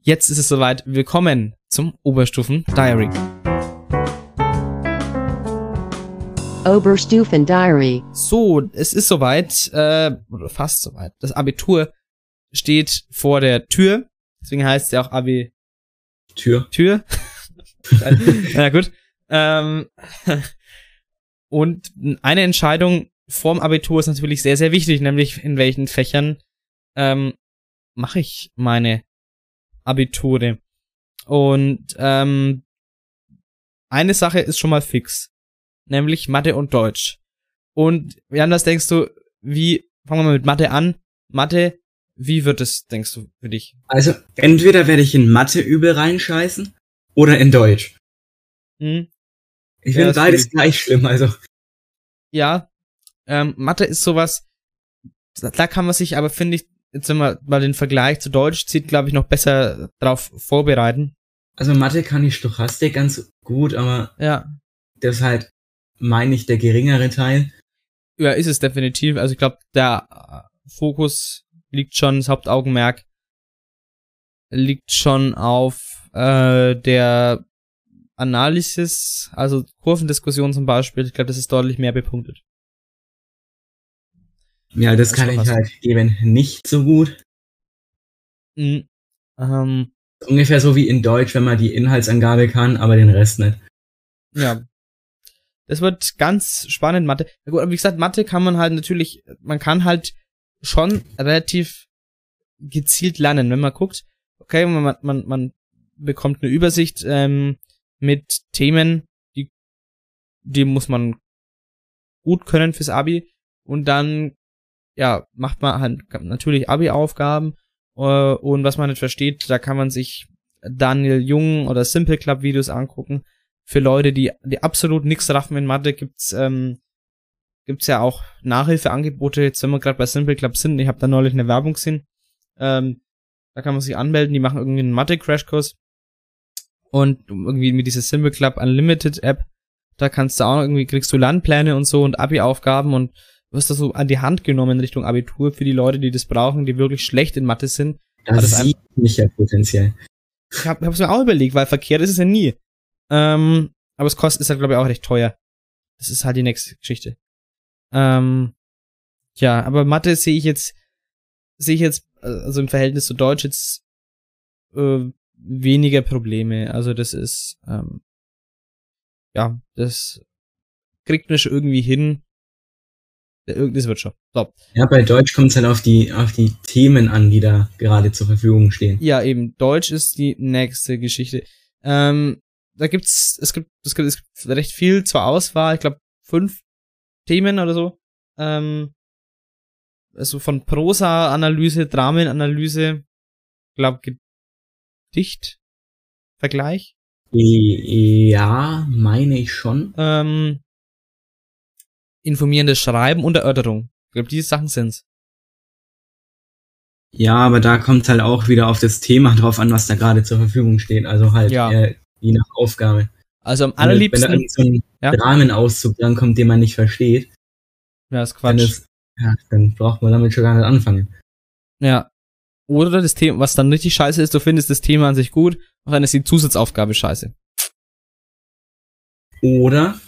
jetzt ist es soweit. Willkommen zum Oberstufen Diary. Oberstufen Diary. So, es ist soweit, äh, oder fast soweit. Das Abitur steht vor der Tür. Deswegen heißt es ja auch Abi.
Tür.
Tür. [laughs] ja, gut. Ähm, [laughs] und eine Entscheidung vorm Abitur ist natürlich sehr, sehr wichtig, nämlich in welchen Fächern ähm, mache ich meine Abiture. Und ähm, eine Sache ist schon mal fix, nämlich Mathe und Deutsch. Und Jan, was denkst du, wie, fangen wir mal mit Mathe an, Mathe, wie wird es, denkst du, für dich?
Also, entweder werde ich in Mathe übel reinscheißen oder in Deutsch. Hm? Ich ja, finde beides gleich schlimm, also.
ja, ähm, Mathe ist sowas, da kann man sich aber, finde ich, jetzt wenn man mal den Vergleich zu Deutsch zieht, glaube ich, noch besser drauf vorbereiten.
Also Mathe kann die Stochastik ganz gut, aber
Ja.
das ist halt, meine ich, der geringere Teil.
Ja, ist es definitiv. Also ich glaube, der Fokus liegt schon, das Hauptaugenmerk liegt schon auf äh, der Analysis, also Kurvendiskussion zum Beispiel. Ich glaube, das ist deutlich mehr bepunktet.
Ja, das
Das
kann ich halt eben nicht so gut.
Mhm. Ähm,
Ungefähr so wie in Deutsch, wenn man die Inhaltsangabe kann, aber den Rest nicht.
ja. Das wird ganz spannend, Mathe. Ja gut, aber wie gesagt, Mathe kann man halt natürlich, man kann halt schon relativ gezielt lernen, wenn man guckt, okay, man, man, man bekommt eine Übersicht ähm, mit Themen, die, die muss man gut können fürs Abi und dann, ja, macht man halt natürlich Abi-Aufgaben äh, und was man nicht versteht, da kann man sich Daniel Jung oder Simple Club Videos angucken. Für Leute, die, die absolut nichts raffen in Mathe, gibt's ähm, gibt's ja auch Nachhilfeangebote. Jetzt, wenn wir gerade bei Simple Club sind, ich habe da neulich eine Werbung gesehen. Ähm, da kann man sich anmelden, die machen irgendwie einen Mathe-Crashkurs. Und irgendwie mit dieser Simple Club Unlimited App, da kannst du auch irgendwie, kriegst du Lernpläne und so und Abi-Aufgaben und wirst da so an die Hand genommen Richtung Abitur für die Leute, die das brauchen, die wirklich schlecht in Mathe sind.
Da
Aber das
sieht mich ja potenziell.
Ich hab, hab's mir auch überlegt, weil verkehrt ist es ja nie. Ähm, aber es kostet, ist halt, glaube ich, auch recht teuer. Das ist halt die nächste Geschichte. Ähm, ja, aber Mathe sehe ich jetzt, sehe ich jetzt, äh, also im Verhältnis zu Deutsch jetzt äh, weniger Probleme. Also das ist, ähm, ja, das kriegt man schon irgendwie hin. Das wird schon. So.
Ja, bei Deutsch kommt es halt auf die, auf die Themen an, die da gerade zur Verfügung stehen.
Ja, eben. Deutsch ist die nächste Geschichte. Ähm, da gibt's, es gibt, es gibt, es gibt recht viel zur Auswahl. Ich glaube, fünf Themen oder so. Ähm, also von Prosa-Analyse, Dramenanalyse, glaube Gedicht, Vergleich.
Ja, meine ich schon.
Ähm, informierendes Schreiben und Erörterung. Ich glaube, diese Sachen sind's.
Ja, aber da kommt halt auch wieder auf das Thema drauf an, was da gerade zur Verfügung steht. Also halt
Ja.
äh, je nach Aufgabe.
Also am
Wenn
allerliebsten.
Wenn da so ein
Ja.
Rahmenauszug dann kommt, den man nicht versteht,
ja, ist
dann,
Quatsch.
ist, ja, dann braucht man damit schon gar nicht anfangen.
Ja. Oder das Thema, was dann richtig scheiße ist, du findest das Thema an sich gut, und dann ist die Zusatzaufgabe scheiße.
Oder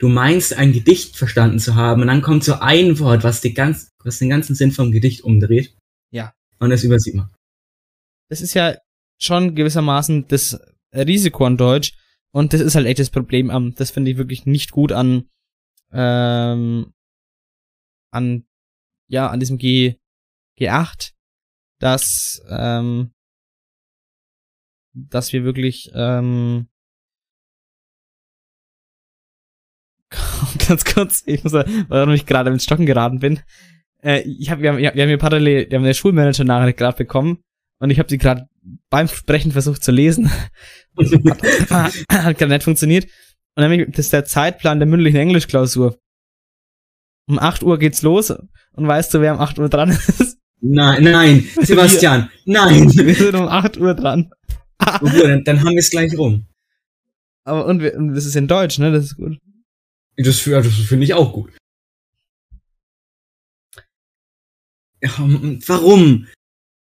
du meinst, ein Gedicht verstanden zu haben und dann kommt so ein Wort, was, die ganz, was den ganzen Sinn vom Gedicht umdreht.
Ja.
Und das übersieht man.
Das ist ja schon gewissermaßen das Risiko an Deutsch. Und das ist halt echt das Problem am, das finde ich wirklich nicht gut an, ähm, an, ja, an diesem G, G8, dass, ähm, dass wir wirklich, ähm, [laughs] ganz kurz, ich muss, warum ich gerade ins Stocken geraten bin. Äh, ich hab, wir, haben, wir haben hier parallel, wir haben eine Schulmanager-Nachricht gerade bekommen und ich habe sie gerade beim Sprechen versucht zu lesen. [laughs] hat, hat gerade nicht funktioniert. Und nämlich, das ist der Zeitplan der mündlichen Englischklausur. Um 8 Uhr geht's los und weißt du, wer um 8 Uhr dran [laughs] ist?
Nein, nein, Sebastian, nein.
Wir sind um 8 Uhr dran.
Obwohl, dann, dann haben wir es gleich rum.
Aber und, wir, und das ist in Deutsch, ne? Das ist gut.
Das, das finde ich auch gut. Ja, warum?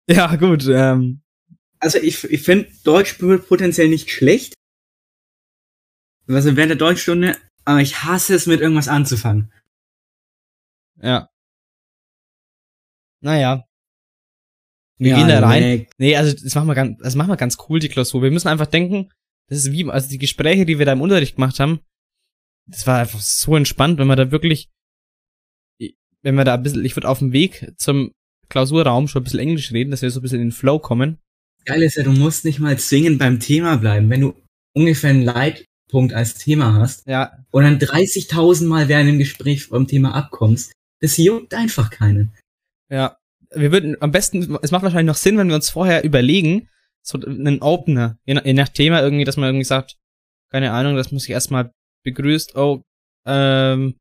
Ja, gut. Ähm,
Also ich, ich finde Deutsch potenziell nicht schlecht. Also während der Deutschstunde, aber ich hasse es mit irgendwas anzufangen.
ja. Naja. Wir gehen da rein.
nee,
Nee, also das machen wir ganz, das machen wir ganz cool, die Klausur. Wir müssen einfach denken, das ist wie, also die Gespräche, die wir da im Unterricht gemacht haben, das war einfach so entspannt, wenn wir da wirklich, wenn wir da ein bisschen, ich würde auf dem Weg zum Klausurraum schon ein bisschen Englisch reden, dass wir so ein bisschen in den Flow kommen.
Geil ist ja, du musst nicht mal zwingend beim Thema bleiben. Wenn du ungefähr einen Leitpunkt als Thema hast
Ja,
und dann 30.000 Mal während dem Gespräch vom Thema abkommst, das juckt einfach keinen.
ja. Wir würden am besten, es macht wahrscheinlich noch Sinn, wenn wir uns vorher überlegen, so einen Opener, je nach, je nach Thema irgendwie, dass man irgendwie sagt, keine Ahnung, dass man sich erstmal begrüßt, oh, ähm,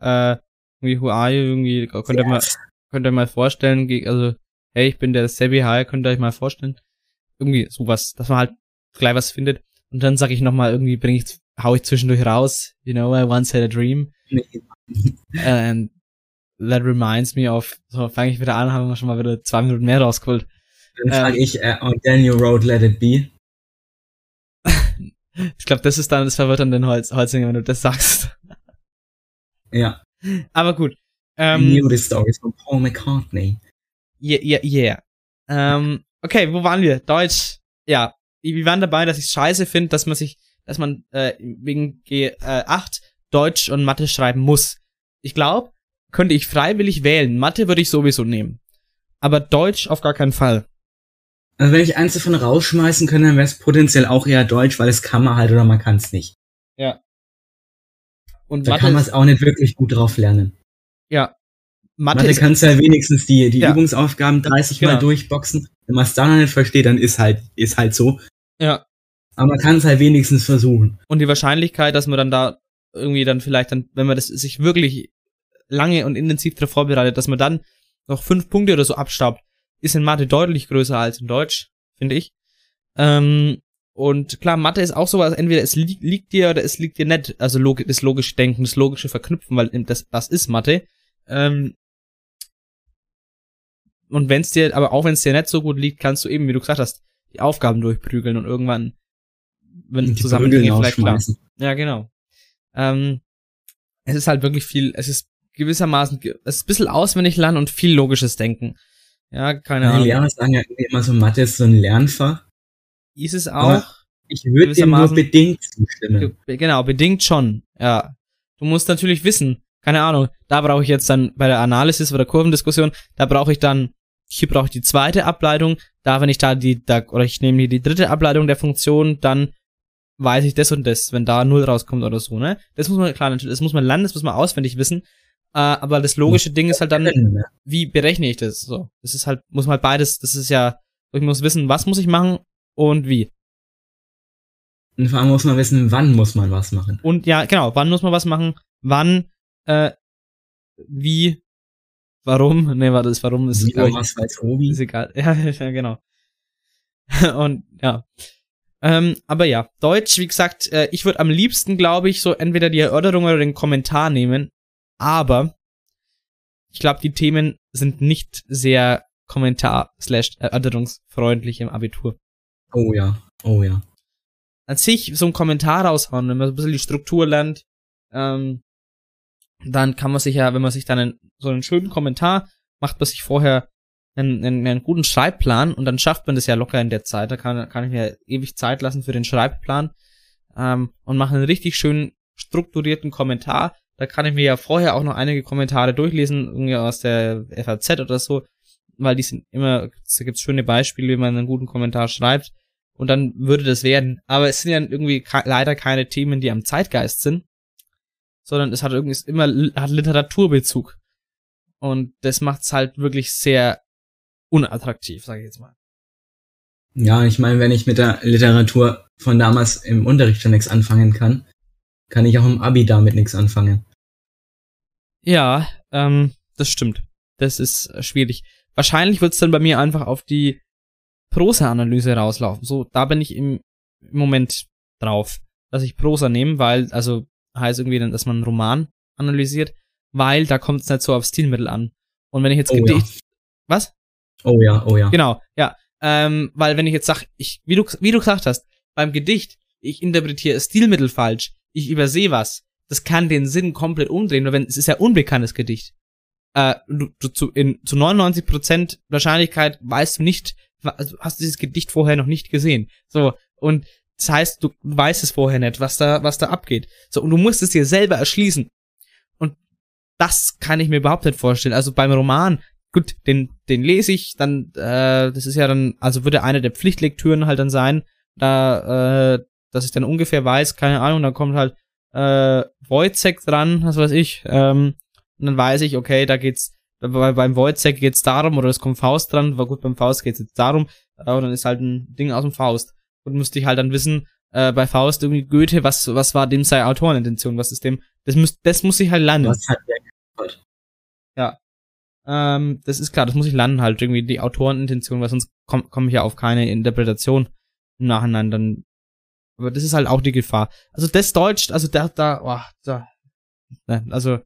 äh, irgendwie, who are you, irgendwie, könnt ihr mal, könnt ihr mal vorstellen, also, hey, ich bin der Sebi, hi, könnt ihr euch mal vorstellen. Irgendwie sowas, dass man halt gleich was findet. Und dann sag ich nochmal, irgendwie bring ich, hau ich zwischendurch raus, you know, I once had a dream. And that reminds me of, so fange ich wieder an, haben wir schon mal wieder zwei Minuten mehr rausgeholt.
Dann ähm, ich, uh, on Daniel Road, let it be.
Ich glaube, das ist dann das Verwirrende Holz, Holzinger, wenn du das sagst.
Ja.
Aber gut.
Ähm, Knew the stories von Paul McCartney.
Yeah, yeah, yeah. Ähm, okay, wo waren wir? Deutsch. Ja, wir waren dabei, dass ich scheiße finde, dass man sich, dass man äh, wegen G8 Deutsch und Mathe schreiben muss. Ich glaube, könnte ich freiwillig wählen. Mathe würde ich sowieso nehmen. Aber Deutsch auf gar keinen Fall.
Also wenn ich eins davon rausschmeißen könnte, dann wäre es potenziell auch eher Deutsch, weil es kann man halt oder man kann es nicht.
Ja.
Und da Mathe kann man es auch nicht wirklich gut drauf lernen.
Ja.
Mathe, Mathe kannst du ja wenigstens die, die ja. Übungsaufgaben 30 genau. Mal durchboxen. Wenn man es dann noch nicht versteht, dann ist halt, ist halt so.
Ja.
Aber man kann es halt wenigstens versuchen.
Und die Wahrscheinlichkeit, dass man dann da irgendwie dann vielleicht dann, wenn man das sich wirklich lange und intensiv darauf vorbereitet, dass man dann noch fünf Punkte oder so abstaubt, ist in Mathe deutlich größer als in Deutsch, finde ich. Ähm, und klar, Mathe ist auch sowas, entweder es li liegt dir oder es liegt dir nicht. Also log das logische Denken, das logische Verknüpfen, weil das, das ist Mathe. Ähm, und wenn es dir, aber auch wenn es dir nicht so gut liegt, kannst du eben, wie du gesagt hast, die Aufgaben durchprügeln und irgendwann, wenn die Zusammenhänge vielleicht klar. Ja, genau. Ähm, es ist halt wirklich viel, es ist gewissermaßen, es ist ein bisschen auswendig lernen und viel logisches Denken. Ja, keine Ahnung.
Die Lehrer sagen ja immer so, Mathe ist so ein Lernfach.
Ist es auch. Aber
ich würde dem nur bedingt zustimmen.
Genau, bedingt schon, ja. Du musst natürlich wissen, keine Ahnung, da brauche ich jetzt dann bei der Analysis oder Kurvendiskussion, da brauche ich dann, hier brauche ich die zweite Ableitung, da wenn ich da die, da, oder ich nehme hier die dritte Ableitung der Funktion, dann weiß ich das und das, wenn da null rauskommt oder so, ne? Das muss man, klar, das muss man lernen, das muss man auswendig wissen, äh, aber das logische Ding ist halt dann, wie berechne ich das, so. Das ist halt, muss man halt beides, das ist ja, ich muss wissen, was muss ich machen und wie.
Und vor allem muss man wissen, wann muss man was machen.
Und ja, genau, wann muss man was machen, wann, äh, wie, warum, [laughs] ne, warte, das warum ist,
wie, ich, was weiß Obi.
ist egal. [laughs] Ja, ja, genau. [laughs] Und, ja. Ähm, aber ja, Deutsch, wie gesagt, äh, ich würde am liebsten, glaube ich, so entweder die Erörterung oder den Kommentar nehmen, aber ich glaube, die Themen sind nicht sehr kommentar- slash erörterungsfreundlich im Abitur.
Oh ja, oh ja.
An sich so ein Kommentar raushauen, wenn man so ein bisschen die Struktur lernt, ähm, dann kann man sich ja, wenn man sich dann einen, so einen schönen Kommentar macht, man sich vorher einen, einen, einen guten Schreibplan und dann schafft man das ja locker in der Zeit. Da kann, kann ich mir ewig Zeit lassen für den Schreibplan ähm, und mache einen richtig schönen strukturierten Kommentar. Da kann ich mir ja vorher auch noch einige Kommentare durchlesen, irgendwie aus der FAZ oder so, weil die sind immer, da gibt's schöne Beispiele, wie man einen guten Kommentar schreibt und dann würde das werden. Aber es sind ja irgendwie leider keine Themen, die am Zeitgeist sind, sondern es hat irgendwie immer hat Literaturbezug. Und das macht's halt wirklich sehr unattraktiv, sage ich jetzt mal.
Ja, ich meine, wenn ich mit der Literatur von damals im Unterricht schon nichts anfangen kann, kann ich auch im Abi damit nichts anfangen.
Ja, ähm, das stimmt. Das ist schwierig. Wahrscheinlich wird's dann bei mir einfach auf die Prosa-Analyse rauslaufen. So, da bin ich im, im Moment drauf, dass ich Prosa nehme, weil, also heißt irgendwie dann, dass man einen Roman analysiert, weil da kommt es nicht so auf Stilmittel an. Und wenn ich jetzt oh, Gedicht. Ja. Was?
Oh ja, oh ja.
Genau, ja. Ähm, weil wenn ich jetzt sag, ich, wie du, wie du gesagt hast, beim Gedicht, ich interpretiere Stilmittel falsch, ich übersehe was, das kann den Sinn komplett umdrehen, weil wenn, es ist ja unbekanntes Gedicht. Äh, du, du, zu, in, zu 99% Wahrscheinlichkeit weißt du nicht, also hast du dieses Gedicht vorher noch nicht gesehen. So, und das heißt, du weißt es vorher nicht, was da, was da abgeht. So, und du musst es dir selber erschließen. Und das kann ich mir überhaupt nicht vorstellen. Also beim Roman, gut, den, den lese ich, dann, äh, das ist ja dann, also würde eine der Pflichtlektüren halt dann sein, da, äh, dass ich dann ungefähr weiß, keine Ahnung, dann kommt halt, äh, Wojcek dran, was weiß ich, ähm, und dann weiß ich, okay, da geht's, bei, beim Wojcek geht's darum, oder es kommt Faust dran, war gut, beim Faust geht's jetzt darum, äh, und dann ist halt ein Ding aus dem Faust und müsste ich halt dann wissen, äh, bei Faust irgendwie Goethe, was, was war dem seine Autorenintention, was ist dem, das muss, das muss ich halt lernen.
Was hat der?
Ja. Ähm, das ist klar, das muss ich lernen halt, irgendwie die Autorenintention, weil sonst komme komm ich ja auf keine Interpretation im Nachhinein dann. Aber das ist halt auch die Gefahr. Also das Deutsch, also da, da, oh, da, ne, also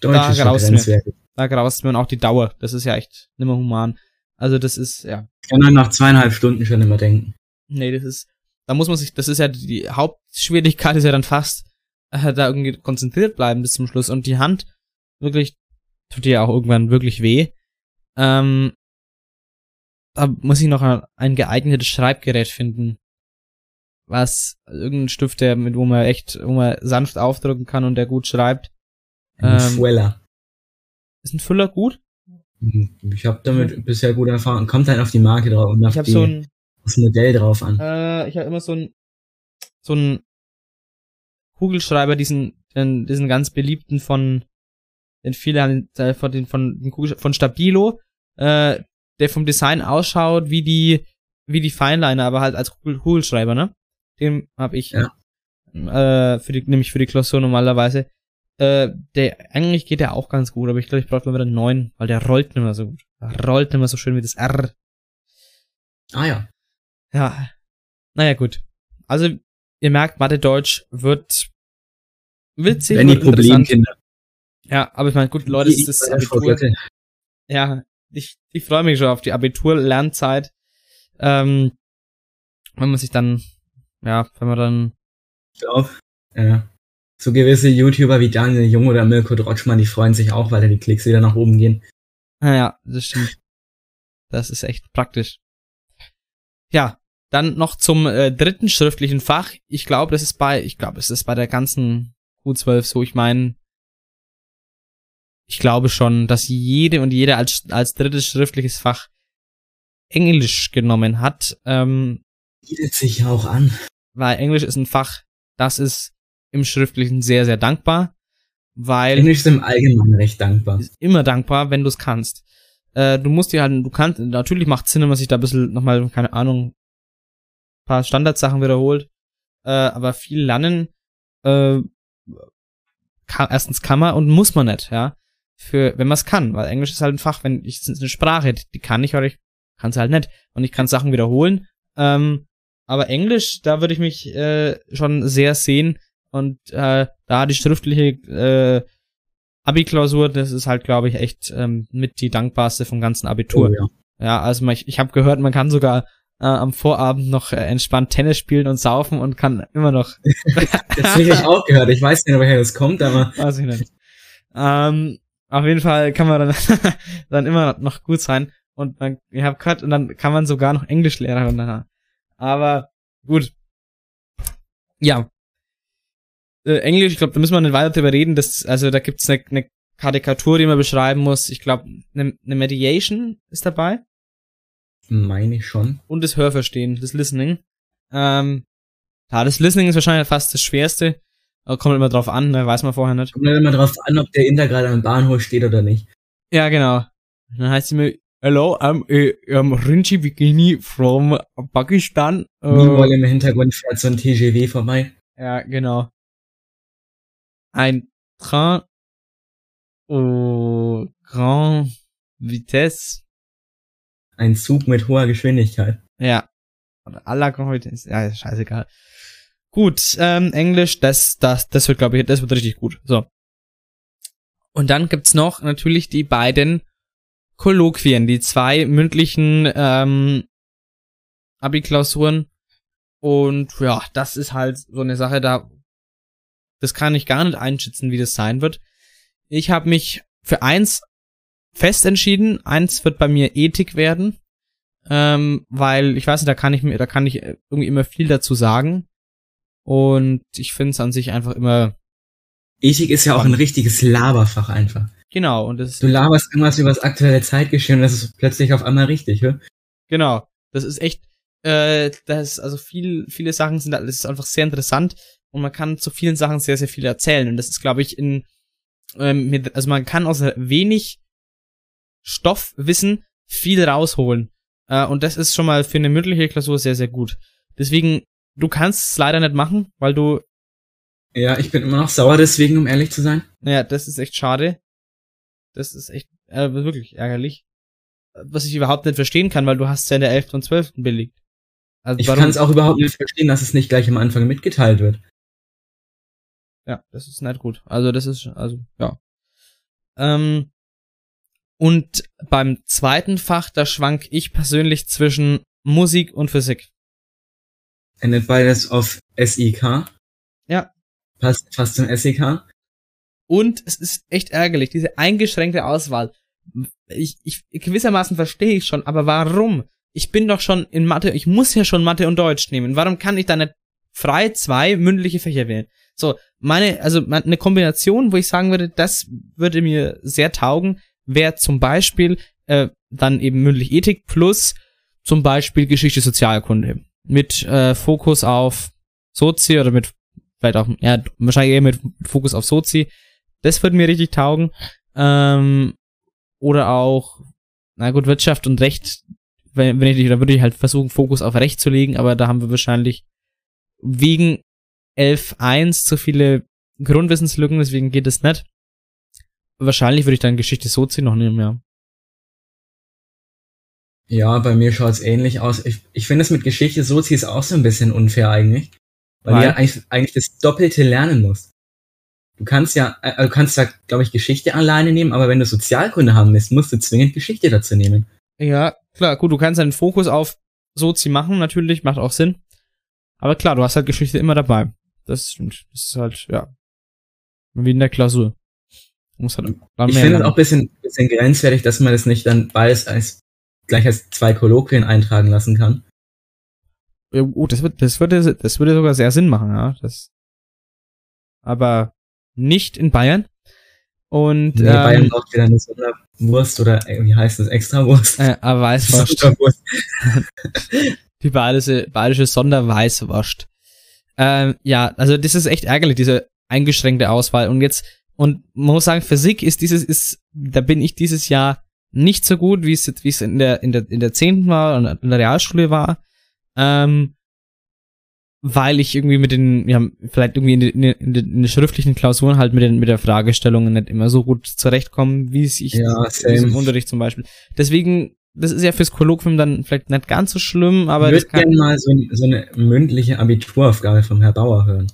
Deutsch
Da graust mir. da graust man auch die Dauer. Das ist ja echt nimmer human. Also das ist, ja,
kann dann nach zweieinhalb Stunden schon immer denken.
nee, das ist, da muss man sich, das ist ja die Hauptschwierigkeit ist ja dann fast, äh, da irgendwie konzentriert bleiben bis zum Schluss und die Hand wirklich, tut dir ja auch irgendwann wirklich weh. Ähm, da muss ich noch ein, ein geeignetes Schreibgerät finden. Was, irgendein Stift, der, mit wo man echt, wo man sanft aufdrücken kann und der gut schreibt.
Ein
Ähm,
Fuella.
Ist ein Füller gut?
Ich habe damit bisher gute Erfahrungen. Kommt halt auf die Marke drauf und auf die,
so ein,
das Modell drauf an.
Äh, ich habe immer so ein so ein Kugelschreiber, diesen diesen ganz beliebten von den viele haben äh, von den von den von Stabilo, äh, der vom Design ausschaut wie die wie die Fineliner, aber halt als Kugel Kugelschreiber, ne? Den habe ich
Ja.
äh, für die nämlich für die Klausur normalerweise. Äh, der eigentlich geht der auch ganz gut, aber ich glaube, ich brauche mal wieder einen neuen, weil der rollt nicht mehr so gut. Der rollt nicht mehr so schön wie das R.
Ah ja.
Ja. Naja, gut. Also, ihr merkt, Mathe Deutsch wird witzig,
Wenn die
interessant.
Problemkinder.
Ja, aber ich meine, gut, Leute, das ist das Abitur. Ja, ich, ich freue mich schon auf die Abitur-Lernzeit. Ähm, wenn man sich dann, ja, wenn man dann,
auf. Ja. So gewisse YouTuber wie Daniel Jung oder Mirko Drotschmann, die freuen sich auch, weil da die Klicks wieder nach oben gehen.
naja, das stimmt. Das ist echt praktisch. Ja, dann noch zum äh, dritten schriftlichen Fach. Ich glaube, das ist bei, ich glaube, es ist bei der ganzen Q12 so. Ich meine, ich glaube schon, dass jede und jeder als, als drittes schriftliches Fach Englisch genommen hat. Ähm,
Bietet sich ja auch an.
Weil Englisch ist ein Fach, das ist im Schriftlichen sehr, sehr dankbar, weil
Englisch ist im Allgemeinen recht dankbar.
ist immer dankbar, wenn du es kannst. Äh, du musst dir halt, du kannst, natürlich macht Sinn, wenn man sich da ein bisschen nochmal, keine Ahnung, paar Standardsachen wiederholt, äh, aber viel lernen, äh, kann, erstens kann man und muss man nicht, ja, für, wenn man es kann, weil Englisch ist halt ein Fach, wenn ich, eine Sprache, die kann ich, oder ich kann es halt nicht, und ich kann Sachen wiederholen, ähm, aber Englisch, da würde ich mich äh, schon sehr sehen und äh, da die schriftliche äh, Abi-Klausur, das ist halt, glaube ich, echt ähm, mit die dankbarste vom ganzen Abitur.
Oh, ja.
Ja, also man- ich, ich habe gehört, man kann sogar äh, am Vorabend noch äh, entspannt Tennis spielen und saufen und kann immer noch, [laughs]
Das habe ich auch gehört. Ich weiß nicht, woher das kommt, aber [laughs]
weiß ich nicht. Ähm, auf jeden Fall kann man dann, [laughs] dann immer noch gut sein und man, ich habe gehört, und dann kann man sogar noch Englischlehrer und dann, aber gut. Ja. Äh, Englisch, ich glaube, da müssen wir nicht weiter drüber reden. Das, also da gibt's eine, eine Karikatur, die man beschreiben muss. Ich glaube, eine, eine Mediation ist dabei.
meine ich schon.
und das Hörverstehen, das Listening. Ähm, ja, das Listening ist wahrscheinlich fast das Schwerste. Aber kommt immer drauf an, ne? weiß man vorher nicht.
Kommt immer drauf an, ob der Inder gerade am Bahnhof steht oder nicht.
Ja, genau. Dann heißt sie mir, Hello, I'm, uh, I'm Rinchi Bikini from Pakistan. Äh,
im Hintergrund fährt so ein TGW vorbei.
ja, genau. Ein Train au grand vitesse.
Ein Zug mit hoher Geschwindigkeit.
Ja. Oder à la grande vitesse. Ja, ist scheißegal. Gut, ähm, Englisch, das, das, das wird, glaube ich, das wird richtig gut. So. Und dann gibt's noch natürlich die beiden Kolloquien, die zwei mündlichen ähm, Abi-Klausuren. Und ja, das ist halt so eine Sache, da das kann ich gar nicht einschätzen, wie das sein wird. Ich habe mich für eins fest entschieden. Eins wird bei mir Ethik werden, ähm, weil ich weiß nicht, da kann ich mir, da kann ich irgendwie immer viel dazu sagen. Und ich finde es an sich einfach immer
Ethik ist ja auch ein richtiges Laberfach einfach.
Genau. Und das
Du laberst irgendwas über das aktuelle Zeitgeschehen und das ist plötzlich auf einmal richtig, hä?
Genau. Das ist echt, äh, das, also viel, viele Sachen sind, das ist einfach sehr interessant und man kann zu vielen Sachen sehr, sehr viel erzählen. Und das ist, glaube ich, in, ähm, mit, also man kann aus wenig Stoffwissen viel rausholen. Äh, und das ist schon mal für eine mündliche Klausur sehr, sehr gut. Deswegen, du kannst es leider nicht machen, weil du.
Ja, ich bin immer noch sauer deswegen, um ehrlich zu sein.
Naja, das ist echt schade. Das ist echt äh, wirklich ärgerlich. Was ich überhaupt nicht verstehen kann, weil du hast ja in der 11. und 12. belegt.
Also ich kann es auch überhaupt nicht verstehen, dass es nicht gleich am Anfang mitgeteilt wird.
Ja, das ist nicht gut. Also das ist, also, ja. Ähm, und beim zweiten Fach, da schwank ich persönlich zwischen Musik und Physik.
Endet beides auf SIK?
Ja.
Passt fast zum SIK?
Und es ist echt ärgerlich, diese eingeschränkte Auswahl. Ich, ich gewissermaßen verstehe ich schon, aber warum? Ich bin doch schon in Mathe, ich muss ja schon Mathe und Deutsch nehmen. Warum kann ich da nicht frei zwei mündliche Fächer wählen? So, meine, also eine Kombination, wo ich sagen würde, das würde mir sehr taugen, wäre zum Beispiel äh, dann eben mündlich Ethik plus zum Beispiel Geschichte Sozialkunde mit äh, Fokus auf Sozi oder mit vielleicht auch ja wahrscheinlich eher mit Fokus auf Sozi. Das würde mir richtig taugen. Ähm, oder auch na gut Wirtschaft und Recht. Wenn, wenn ich da würde ich halt versuchen Fokus auf Recht zu legen, aber da haben wir wahrscheinlich wegen 11.1 zu viele Grundwissenslücken, deswegen geht es nicht. Wahrscheinlich würde ich dann Geschichte Sozi noch nehmen, ja.
Ja, bei mir schaut's ähnlich aus. Ich, ich finde es mit Geschichte Sozi ist auch so ein bisschen unfair eigentlich. Weil, weil? du ja eigentlich, eigentlich das Doppelte lernen musst. Du kannst ja, äh, du kannst ja, glaube ich, Geschichte alleine nehmen, aber wenn du Sozialkunde haben willst, musst du zwingend Geschichte dazu nehmen.
Ja, klar, gut, du kannst einen Fokus auf Sozi machen, natürlich, macht auch Sinn. Aber klar, du hast halt Geschichte immer dabei. Das stimmt. Das ist halt, ja. Wie in der Klausur.
Muss halt ich finde es auch ein bisschen, bisschen grenzwertig, dass man das nicht dann beides als gleich als zwei Kolloquien eintragen lassen kann.
Ja, gut, das, wird, das, würde, das würde sogar sehr Sinn machen, ja. Das, aber nicht in Bayern. Und,
nee, ähm, Bayern braucht wieder eine Sonderwurst oder äh, wie heißt das, Extrawurst?
Äh, aber Weißwurst. [laughs] Die bayerische, bayerische Sonderweißwurst. Ähm, ja, also das ist echt ärgerlich, diese eingeschränkte Auswahl. Und jetzt und man muss sagen, Physik ist dieses, ist, da bin ich dieses Jahr nicht so gut, wie es, wie es in der, in der, in der zehnten war und in der Realschule war. Ähm, weil ich irgendwie mit den, ja, vielleicht irgendwie in, den, in, den, in den schriftlichen Klausuren halt mit, den, mit der Fragestellung nicht immer so gut zurechtkomme, wie es ich
ja,
im Unterricht zum Beispiel. Deswegen, das ist ja fürs Kolloquium dann vielleicht nicht ganz so schlimm, aber.
Ich würde gerne mal so, so eine mündliche Abituraufgabe vom Herr Bauer hören.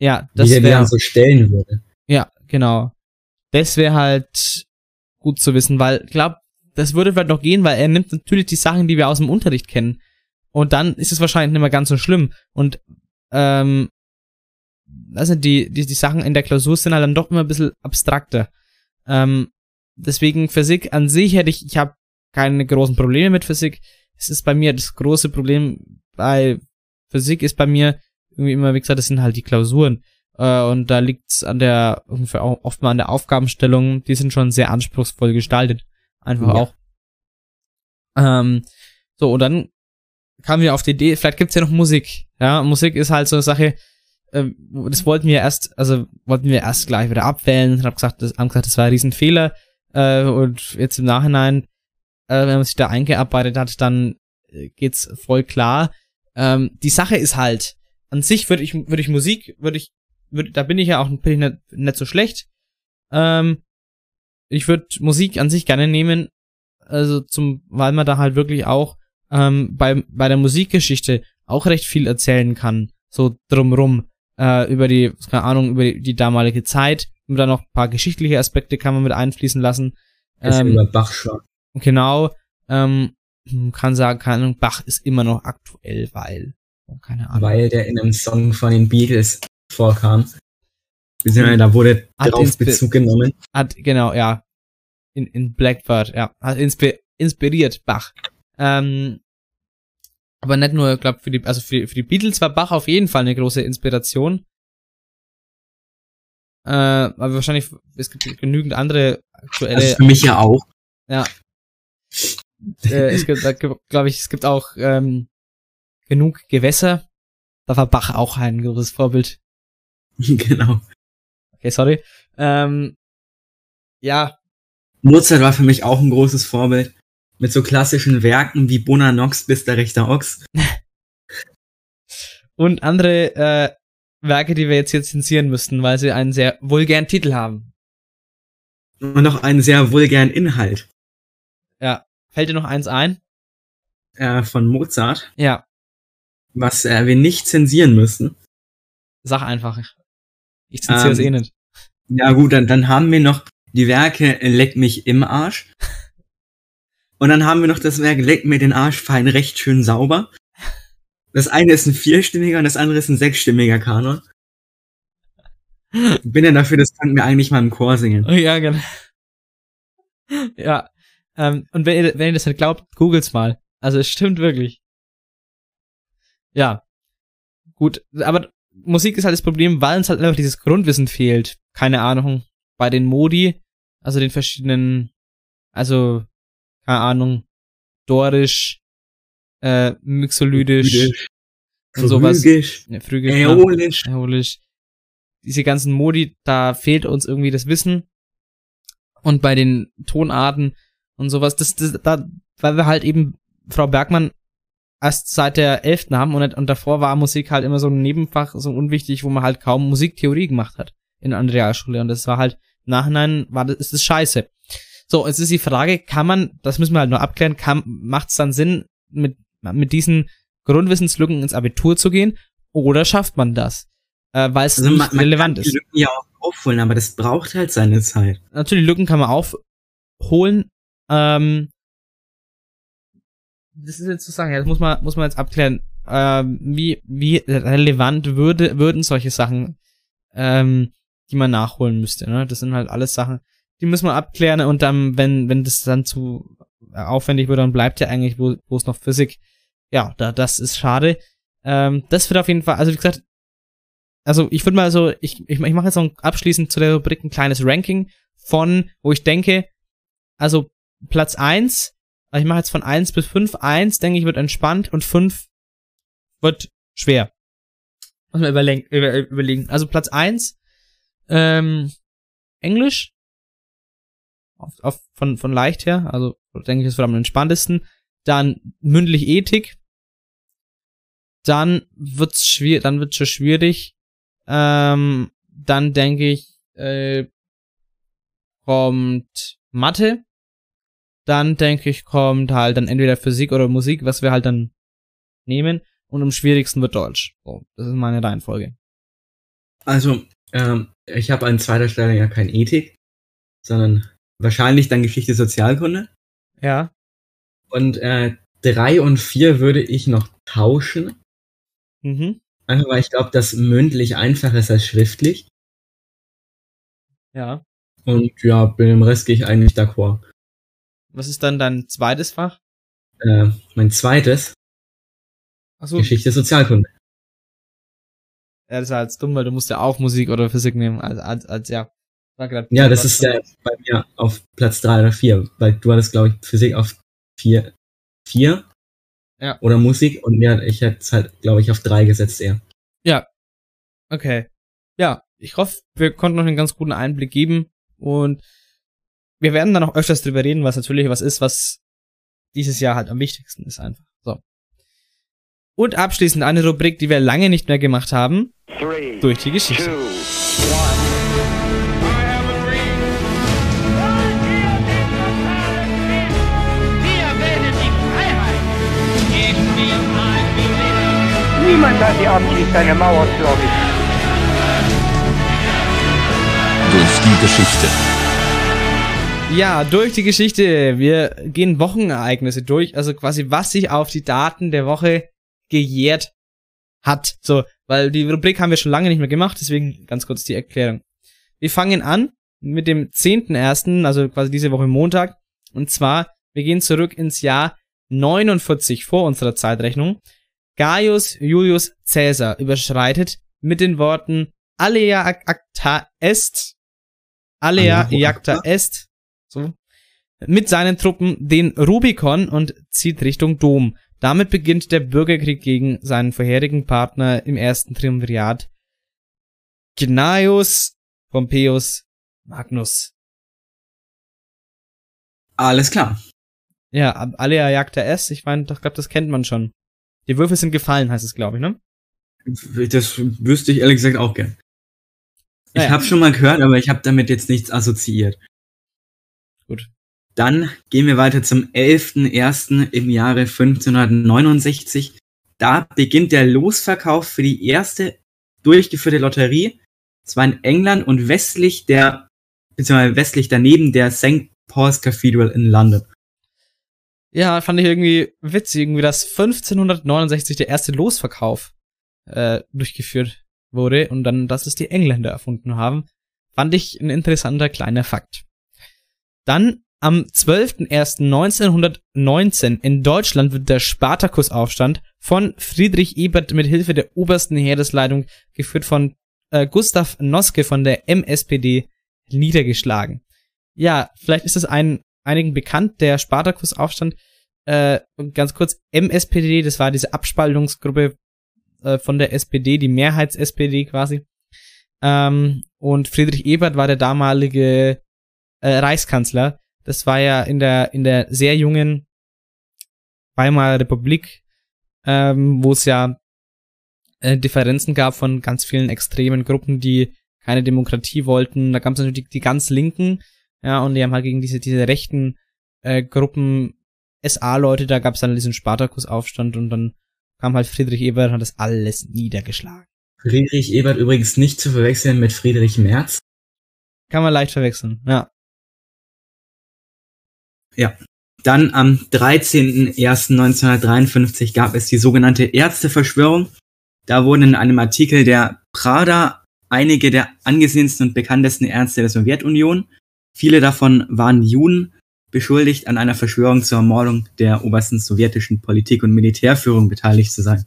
Ja,
das wäre. Wie er so stellen würde.
Ja, genau. Das wäre halt gut zu wissen, weil ich glaube, das würde vielleicht noch gehen, weil er nimmt natürlich die Sachen, die wir aus dem Unterricht kennen. Und dann ist es wahrscheinlich nicht mehr ganz so schlimm. Und ähm, also die, die, die Sachen in der Klausur sind halt dann doch immer ein bisschen abstrakter. Ähm, deswegen Physik an sich hätte ich, ich habe keine großen Probleme mit Physik. Es ist bei mir das große Problem bei Physik ist bei mir irgendwie immer, wie gesagt, das sind halt die Klausuren. Äh, und da liegt's an der, oft mal an der Aufgabenstellung, die sind schon sehr anspruchsvoll gestaltet. Einfach ja. auch. Ähm, so, und dann kamen wir auf die Idee, vielleicht gibt's ja noch Musik. Ja, Musik ist halt so eine Sache, äh, das wollten wir erst, also wollten wir erst gleich wieder abwählen und haben gesagt, das, haben gesagt, das war ein Riesenfehler. Äh, und jetzt im Nachhinein, äh, wenn man sich da eingearbeitet hat, dann äh, geht's voll klar. Ähm, die Sache ist halt, an sich würde ich, würde ich Musik, würde ich würd, da bin ich ja auch bin ich nicht, nicht so schlecht. Ähm, ich würde Musik an sich gerne nehmen, also zum, weil man da halt wirklich auch ähm, bei, bei der Musikgeschichte auch recht viel erzählen kann, so drumrum, äh, über die, keine Ahnung, über die, die damalige Zeit, und dann noch ein paar geschichtliche Aspekte kann man mit einfließen lassen.
Ähm, über Bach schon.
Genau, ähm, kann sagen, keine Ahnung, Bach ist immer noch aktuell, weil, keine Ahnung.
Weil der in einem Song von den Beatles vorkam. Beziehungsweise da wurde hat darauf Bezug genommen.
Hat, genau, ja. In, in Blackbird, ja. Hat inspi inspiriert Bach. Ähm, aber nicht nur, glaube für die, also für, für die Beatles war Bach auf jeden Fall eine große Inspiration. Äh, aber wahrscheinlich, es gibt genügend andere aktuelle. Also
für mich ja auch.
Ja. äh, es gibt, glaube ich, es gibt auch ähm, genug Gewässer. Da war Bach auch ein großes Vorbild. [laughs]
genau.
Okay, sorry. Ähm, ja.
Mozart war für mich auch ein großes Vorbild. Mit so klassischen Werken wie Bona Nox bis der rechte Ochs. [laughs]
und andere äh, Werke, die wir jetzt hier zensieren müssten, weil sie einen sehr vulgären Titel haben.
Und noch einen sehr vulgären Inhalt.
Ja. Fällt dir noch eins ein?
Äh, von Mozart.
Ja.
Was äh, wir nicht zensieren müssen.
Sag einfach. Ich zensiere es
Ähm,
eh nicht.
Ja gut, dann, dann haben wir noch die Werke Leck mich im Arsch. [laughs] Und dann haben wir noch das Werk Leck mir den Arsch fein recht schön sauber. Das eine ist ein vierstimmiger und das andere ist ein sechsstimmiger Kanon. Bin ja dafür, das könnten wir eigentlich mal im Chor singen.
Oh, ja, genau. ja. Ähm, und wenn ihr, wenn ihr das nicht glaubt, googelt's mal. Also es stimmt wirklich. Ja. Gut, aber Musik ist halt das Problem, weil uns halt einfach dieses Grundwissen fehlt. Keine Ahnung. Bei den Modi, also den verschiedenen, also, keine Ahnung, Dorisch, äh, Mixolydisch und sowas.
Phrygisch,
Ja, Phrygisch,
Äolisch.
Äolisch. Diese ganzen Modi, da fehlt uns irgendwie das Wissen. Und bei den Tonarten und sowas, das, das, da, weil wir halt eben Frau Bergmann erst seit der 11. haben und, und davor war Musik halt immer so ein Nebenfach, so unwichtig, wo man halt kaum Musiktheorie gemacht hat in einer Realschule. Und das war halt, im Nachhinein war das, ist das scheiße. So, jetzt ist die Frage, kann man, das müssen wir halt nur abklären, kann, macht es dann Sinn, mit, mit diesen Grundwissenslücken ins Abitur zu gehen? Oder schafft man das? Äh, weil es
Also
nicht
man, man
relevant
kann die
ist.
Lücken ja auch aufholen, aber das braucht halt seine Zeit.
Natürlich, Lücken kann man aufholen. Ähm, das ist jetzt zu sagen, ja, das muss man, muss man jetzt abklären. Ähm, wie, wie relevant würde, würden solche Sachen, ähm, die man nachholen müsste, ne? Das sind halt alles Sachen, die müssen wir abklären und dann, wenn, wenn das dann zu aufwendig wird, dann bleibt ja eigentlich, wo, es noch Physik. Ja, da, das ist schade. Ähm, das wird auf jeden Fall, also wie gesagt, also ich würde mal so, ich, ich, ich mache jetzt noch abschließend zu der Rubrik ein kleines Ranking von, wo ich denke, also Platz eins also ich mache jetzt von eins bis fünf eins denke ich, wird entspannt und fünf wird schwer. Muss man überlegen, über, überlegen. Also Platz eins ähm, Englisch, auf, auf, von, von leicht her, also denke ich, ist am entspanntesten. Dann mündlich Ethik, dann wird's schwierig, dann wird's schon schwierig. Ähm, dann denke ich, äh, kommt Mathe. Dann denke ich, kommt halt dann entweder Physik oder Musik, was wir halt dann nehmen. Und am schwierigsten wird Deutsch. So, das ist meine Reihenfolge.
Also, ähm, ich habe an zweiter Stelle ja kein Ethik, sondern wahrscheinlich dann Geschichte Sozialkunde.
Ja.
Und äh, drei und vier würde ich noch tauschen.
Mhm.
Einfach weil ich glaube, dass mündlich einfacher ist als schriftlich.
Ja.
Und ja, mit dem Rest gehe ich eigentlich d'accord.
Was ist dann dein zweites Fach?
Äh, mein zweites,
Achso,
Geschichte Sozialkunde.
ja, das war jetzt dumm, weil du musst ja auch Musik oder Physik nehmen, als, als, als ja.
Ja, das ist äh, bei mir auf Platz drei oder vier, weil du hattest, glaube ich, Physik auf vier, vier
Ja.
oder Musik und ja, ich hätte es halt, glaube ich, auf drei gesetzt eher.
Ja. Okay. Ja, ich hoffe, wir konnten noch einen ganz guten Einblick geben und wir werden dann auch öfters drüber reden, was natürlich was ist, was dieses Jahr halt am wichtigsten ist einfach. So. Und abschließend eine Rubrik, die wir lange nicht mehr gemacht haben. durch die Geschichte.
Niemand die Absicht, eine Mauer zu errichten.
Durch die Geschichte.
Ja, durch die Geschichte. Wir gehen Wochenereignisse durch, also quasi was sich auf die Daten der Woche gejährt hat. So, weil die Rubrik haben wir schon lange nicht mehr gemacht, deswegen ganz kurz die Erklärung. Wir fangen an mit dem 10.01., also quasi diese Woche Montag. Und zwar, wir gehen zurück ins Jahr 49 vor unserer Zeitrechnung. Gaius Julius Caesar überschreitet mit den Worten Alea acta est, Alea iacta est, so, mit seinen Truppen den Rubikon und zieht Richtung Dom. Damit beginnt der Bürgerkrieg gegen seinen vorherigen Partner im ersten Triumvirat, Gnaeus Pompeius Magnus.
Alles klar.
Ja, Alea Jagda S, ich meine, ich glaube, das kennt man schon. Die Würfel sind gefallen, heißt es, glaube ich, ne?
Das wüsste ich ehrlich gesagt auch gern. Ich
Naja.
habe schon mal gehört, aber ich habe damit jetzt nichts assoziiert.
Gut.
Dann gehen wir weiter zum 11.01. im Jahre 1569. Da beginnt der Losverkauf für die erste durchgeführte Lotterie. Es war in England und westlich der, beziehungsweise westlich daneben der St. Paul's Cathedral in London.
Ja, fand ich irgendwie witzig, irgendwie, dass 1569 der erste Losverkauf äh, durchgeführt wurde und dann, dass es die Engländer erfunden haben. Fand ich ein interessanter kleiner Fakt. Dann am 12.01.1919 in Deutschland wird der Spartakusaufstand von Friedrich Ebert mit Hilfe der obersten Heeresleitung, geführt von äh, Gustav Noske von der MSPD, niedergeschlagen. Ja, vielleicht ist es ein, einigen bekannt, der Spartakusaufstand. Äh, ganz kurz, MSPD, das war diese Abspaltungsgruppe äh, von der SPD, die Mehrheits-SPD quasi. Ähm, und Friedrich Ebert war der damalige äh, Reichskanzler. Das war ja in der, in der sehr jungen Weimarer Republik, ähm, wo es ja äh, Differenzen gab von ganz vielen extremen Gruppen, die keine Demokratie wollten. Da gab es natürlich die, die ganz Linken, ja, und die haben halt gegen diese, diese rechten äh, Gruppen SA-Leute, da gab es dann diesen Spartakusaufstand und dann kam halt Friedrich Ebert und hat das alles niedergeschlagen.
Friedrich Ebert übrigens nicht zu verwechseln mit Friedrich Merz.
Kann man leicht verwechseln, ja.
Dann am 13.01.1953 gab es die sogenannte Ärzteverschwörung. Da wurden in einem Artikel der Prada einige der angesehensten und bekanntesten Ärzte der Sowjetunion, viele davon waren Juden, beschuldigt, an einer Verschwörung zur Ermordung der obersten sowjetischen Politik- und Militärführung beteiligt zu sein.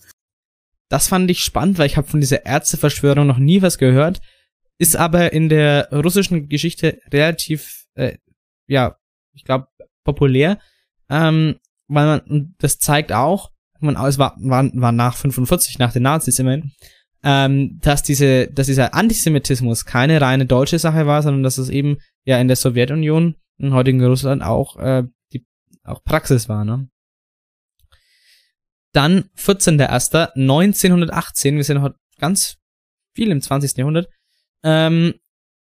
Das fand ich spannend, weil ich habe von dieser Ärzteverschwörung noch nie was gehört. Ist aber in der russischen Geschichte relativ, äh, ja, ich glaube, populär. Ähm, weil man, das zeigt auch, man, es war, war, war nach 45, nach den Nazis immerhin, ähm, dass diese, dass dieser Antisemitismus keine reine deutsche Sache war, sondern dass es eben ja in der Sowjetunion, im heutigen Russland auch, äh, die, auch Praxis war, ne? Dann 14.01.1918, wir sind heute ganz viel im 20. Jahrhundert, ähm,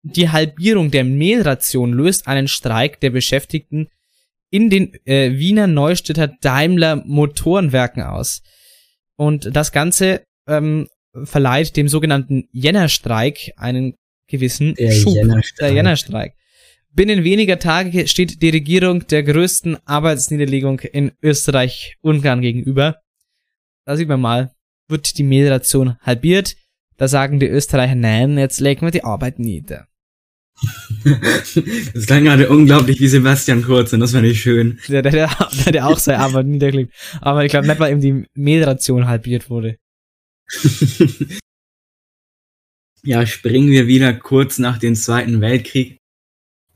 die Halbierung der Mehlration löst einen Streik der Beschäftigten in den äh, Wiener Neustädter Daimler Motorenwerken aus. Und das Ganze ähm, verleiht dem sogenannten Jännerstreik einen gewissen
Der
Schub.
Jännerstreik.
Der Jännerstreik. Binnen weniger Tage steht die Regierung der größten Arbeitsniederlegung in Österreich-Ungarn gegenüber. Da sieht man mal, wird die Mehlration halbiert. Da sagen die Österreicher, nein, jetzt legen wir die Arbeit nieder. [laughs]
Das klang gerade unglaublich wie Sebastian Kurz und das fand ich schön.
Der, der, der, der, der auch seine Arbeit niedergelegt. Aber ich glaube nicht, weil ihm die Mehlration halbiert wurde. [laughs]
Ja, springen wir wieder kurz nach dem Zweiten Weltkrieg.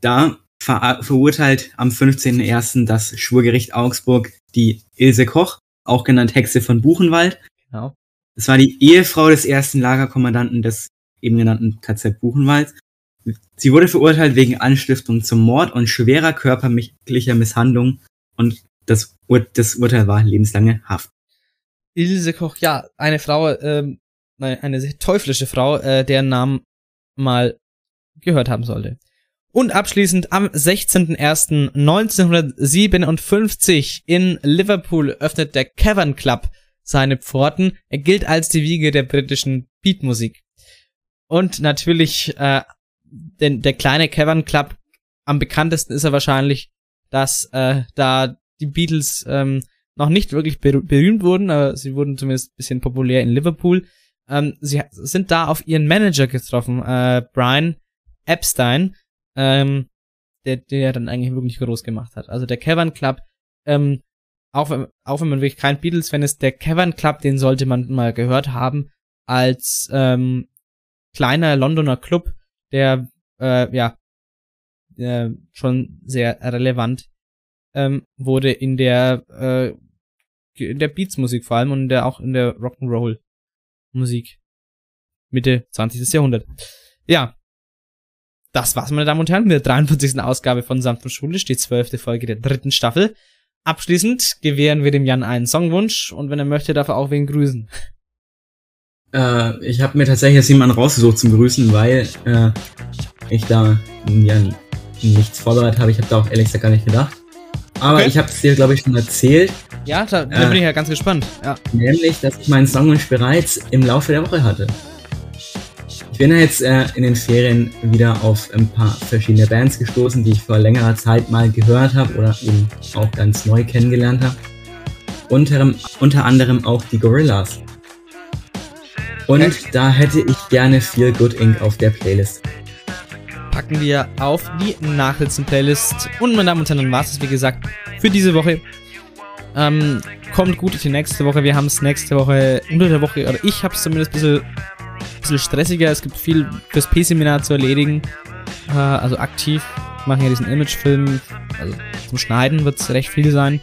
Da ver verurteilt am 15.01. das Schwurgericht Augsburg die Ilse Koch, auch genannt Hexe von Buchenwald.
Genau.
Das war die Ehefrau des ersten Lagerkommandanten des eben genannten KZ Buchenwald. Sie wurde verurteilt wegen Anstiftung zum Mord und schwerer körperlicher Misshandlung und das, Ur das Urteil war lebenslange Haft.
Ilse Koch, ja, eine Frau, ähm, eine sehr teuflische Frau, äh, deren Namen mal gehört haben sollte. Und abschließend am 16.01.1957 in Liverpool öffnet der Cavern Club seine Pforten. Er gilt als die Wiege der britischen Beatmusik. Und natürlich, äh, denn der kleine Cavern Club, am bekanntesten ist er wahrscheinlich, dass äh, da die Beatles ähm, noch nicht wirklich ber berühmt wurden, aber sie wurden zumindest ein bisschen populär in Liverpool. Ähm, sie sind da auf ihren Manager getroffen, äh, Brian Epstein, ähm, der, der dann eigentlich wirklich groß gemacht hat. Also der Cavern Club, ähm, auch wenn, auch wenn man wirklich kein Beatles-Fan ist, der Cavern Club, den sollte man mal gehört haben, als ähm, kleiner Londoner Club, der äh, ja äh, schon sehr relevant ähm, wurde in der äh, in der Beats-Musik vor allem und in der, auch in der Rock'n'Roll-Musik. Mitte 20. Jahrhundert. Ja. Das war's, meine Damen und Herren, mit der 43. Ausgabe von Samt und Schulisch, die zwölfte Folge der dritten Staffel. Abschließend gewähren wir dem Jan einen Songwunsch und wenn er möchte, darf er auch wen grüßen.
Äh, ich habe mir tatsächlich jetzt jemanden rausgesucht zum Grüßen, weil äh, ich da ja, nichts vorbereitet habe. Ich habe da auch ehrlich gesagt gar nicht gedacht. Aber
Okay.
ich habe es dir, glaube ich, schon erzählt.
Ja, da, da
Äh.
bin ich ja ganz gespannt. Ja.
Nämlich, dass ich meinen Songwunsch bereits im Laufe der Woche hatte. Ich bin ja jetzt äh, in den Ferien wieder auf ein paar verschiedene Bands gestoßen, die ich vor längerer Zeit mal gehört habe oder eben auch ganz neu kennengelernt habe. Unter, unter anderem auch die Gorillas. Und
Okay.
da hätte ich gerne Feel Good Inc. auf der Playlist.
Packen wir auf die Nachrichten-Playlist. Und meine Damen und Herren, dann war es wie gesagt für diese Woche. Ähm, kommt gut durch die nächste Woche. Wir haben es nächste Woche unter der Woche, oder ich habe es zumindest ein bisschen, bisschen stressiger. Es gibt viel fürs P-Seminar zu erledigen. Äh, also aktiv Wir machen ja diesen Imagefilm. Also zum Schneiden wird es recht viel sein.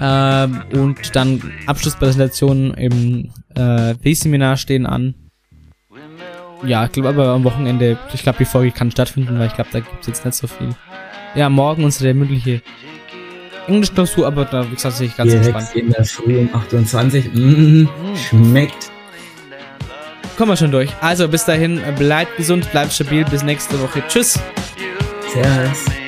Ähm, und dann Abschlusspräsentationen im äh, P-Seminar stehen an. Ja, ich glaube aber am Wochenende, ich glaube die Folge kann stattfinden, weil ich glaube, da gibt es jetzt nicht so viel. Ja, morgen unsere mündliche Englischklausur, aber da, wie gesagt, sehe ich ganz entspannt.
Direkt in der Früh um 28. Mm, schmeckt.
Kommen wir schon durch. Also bis dahin, bleibt gesund, bleibt stabil, bis nächste Woche. Tschüss!
Servus.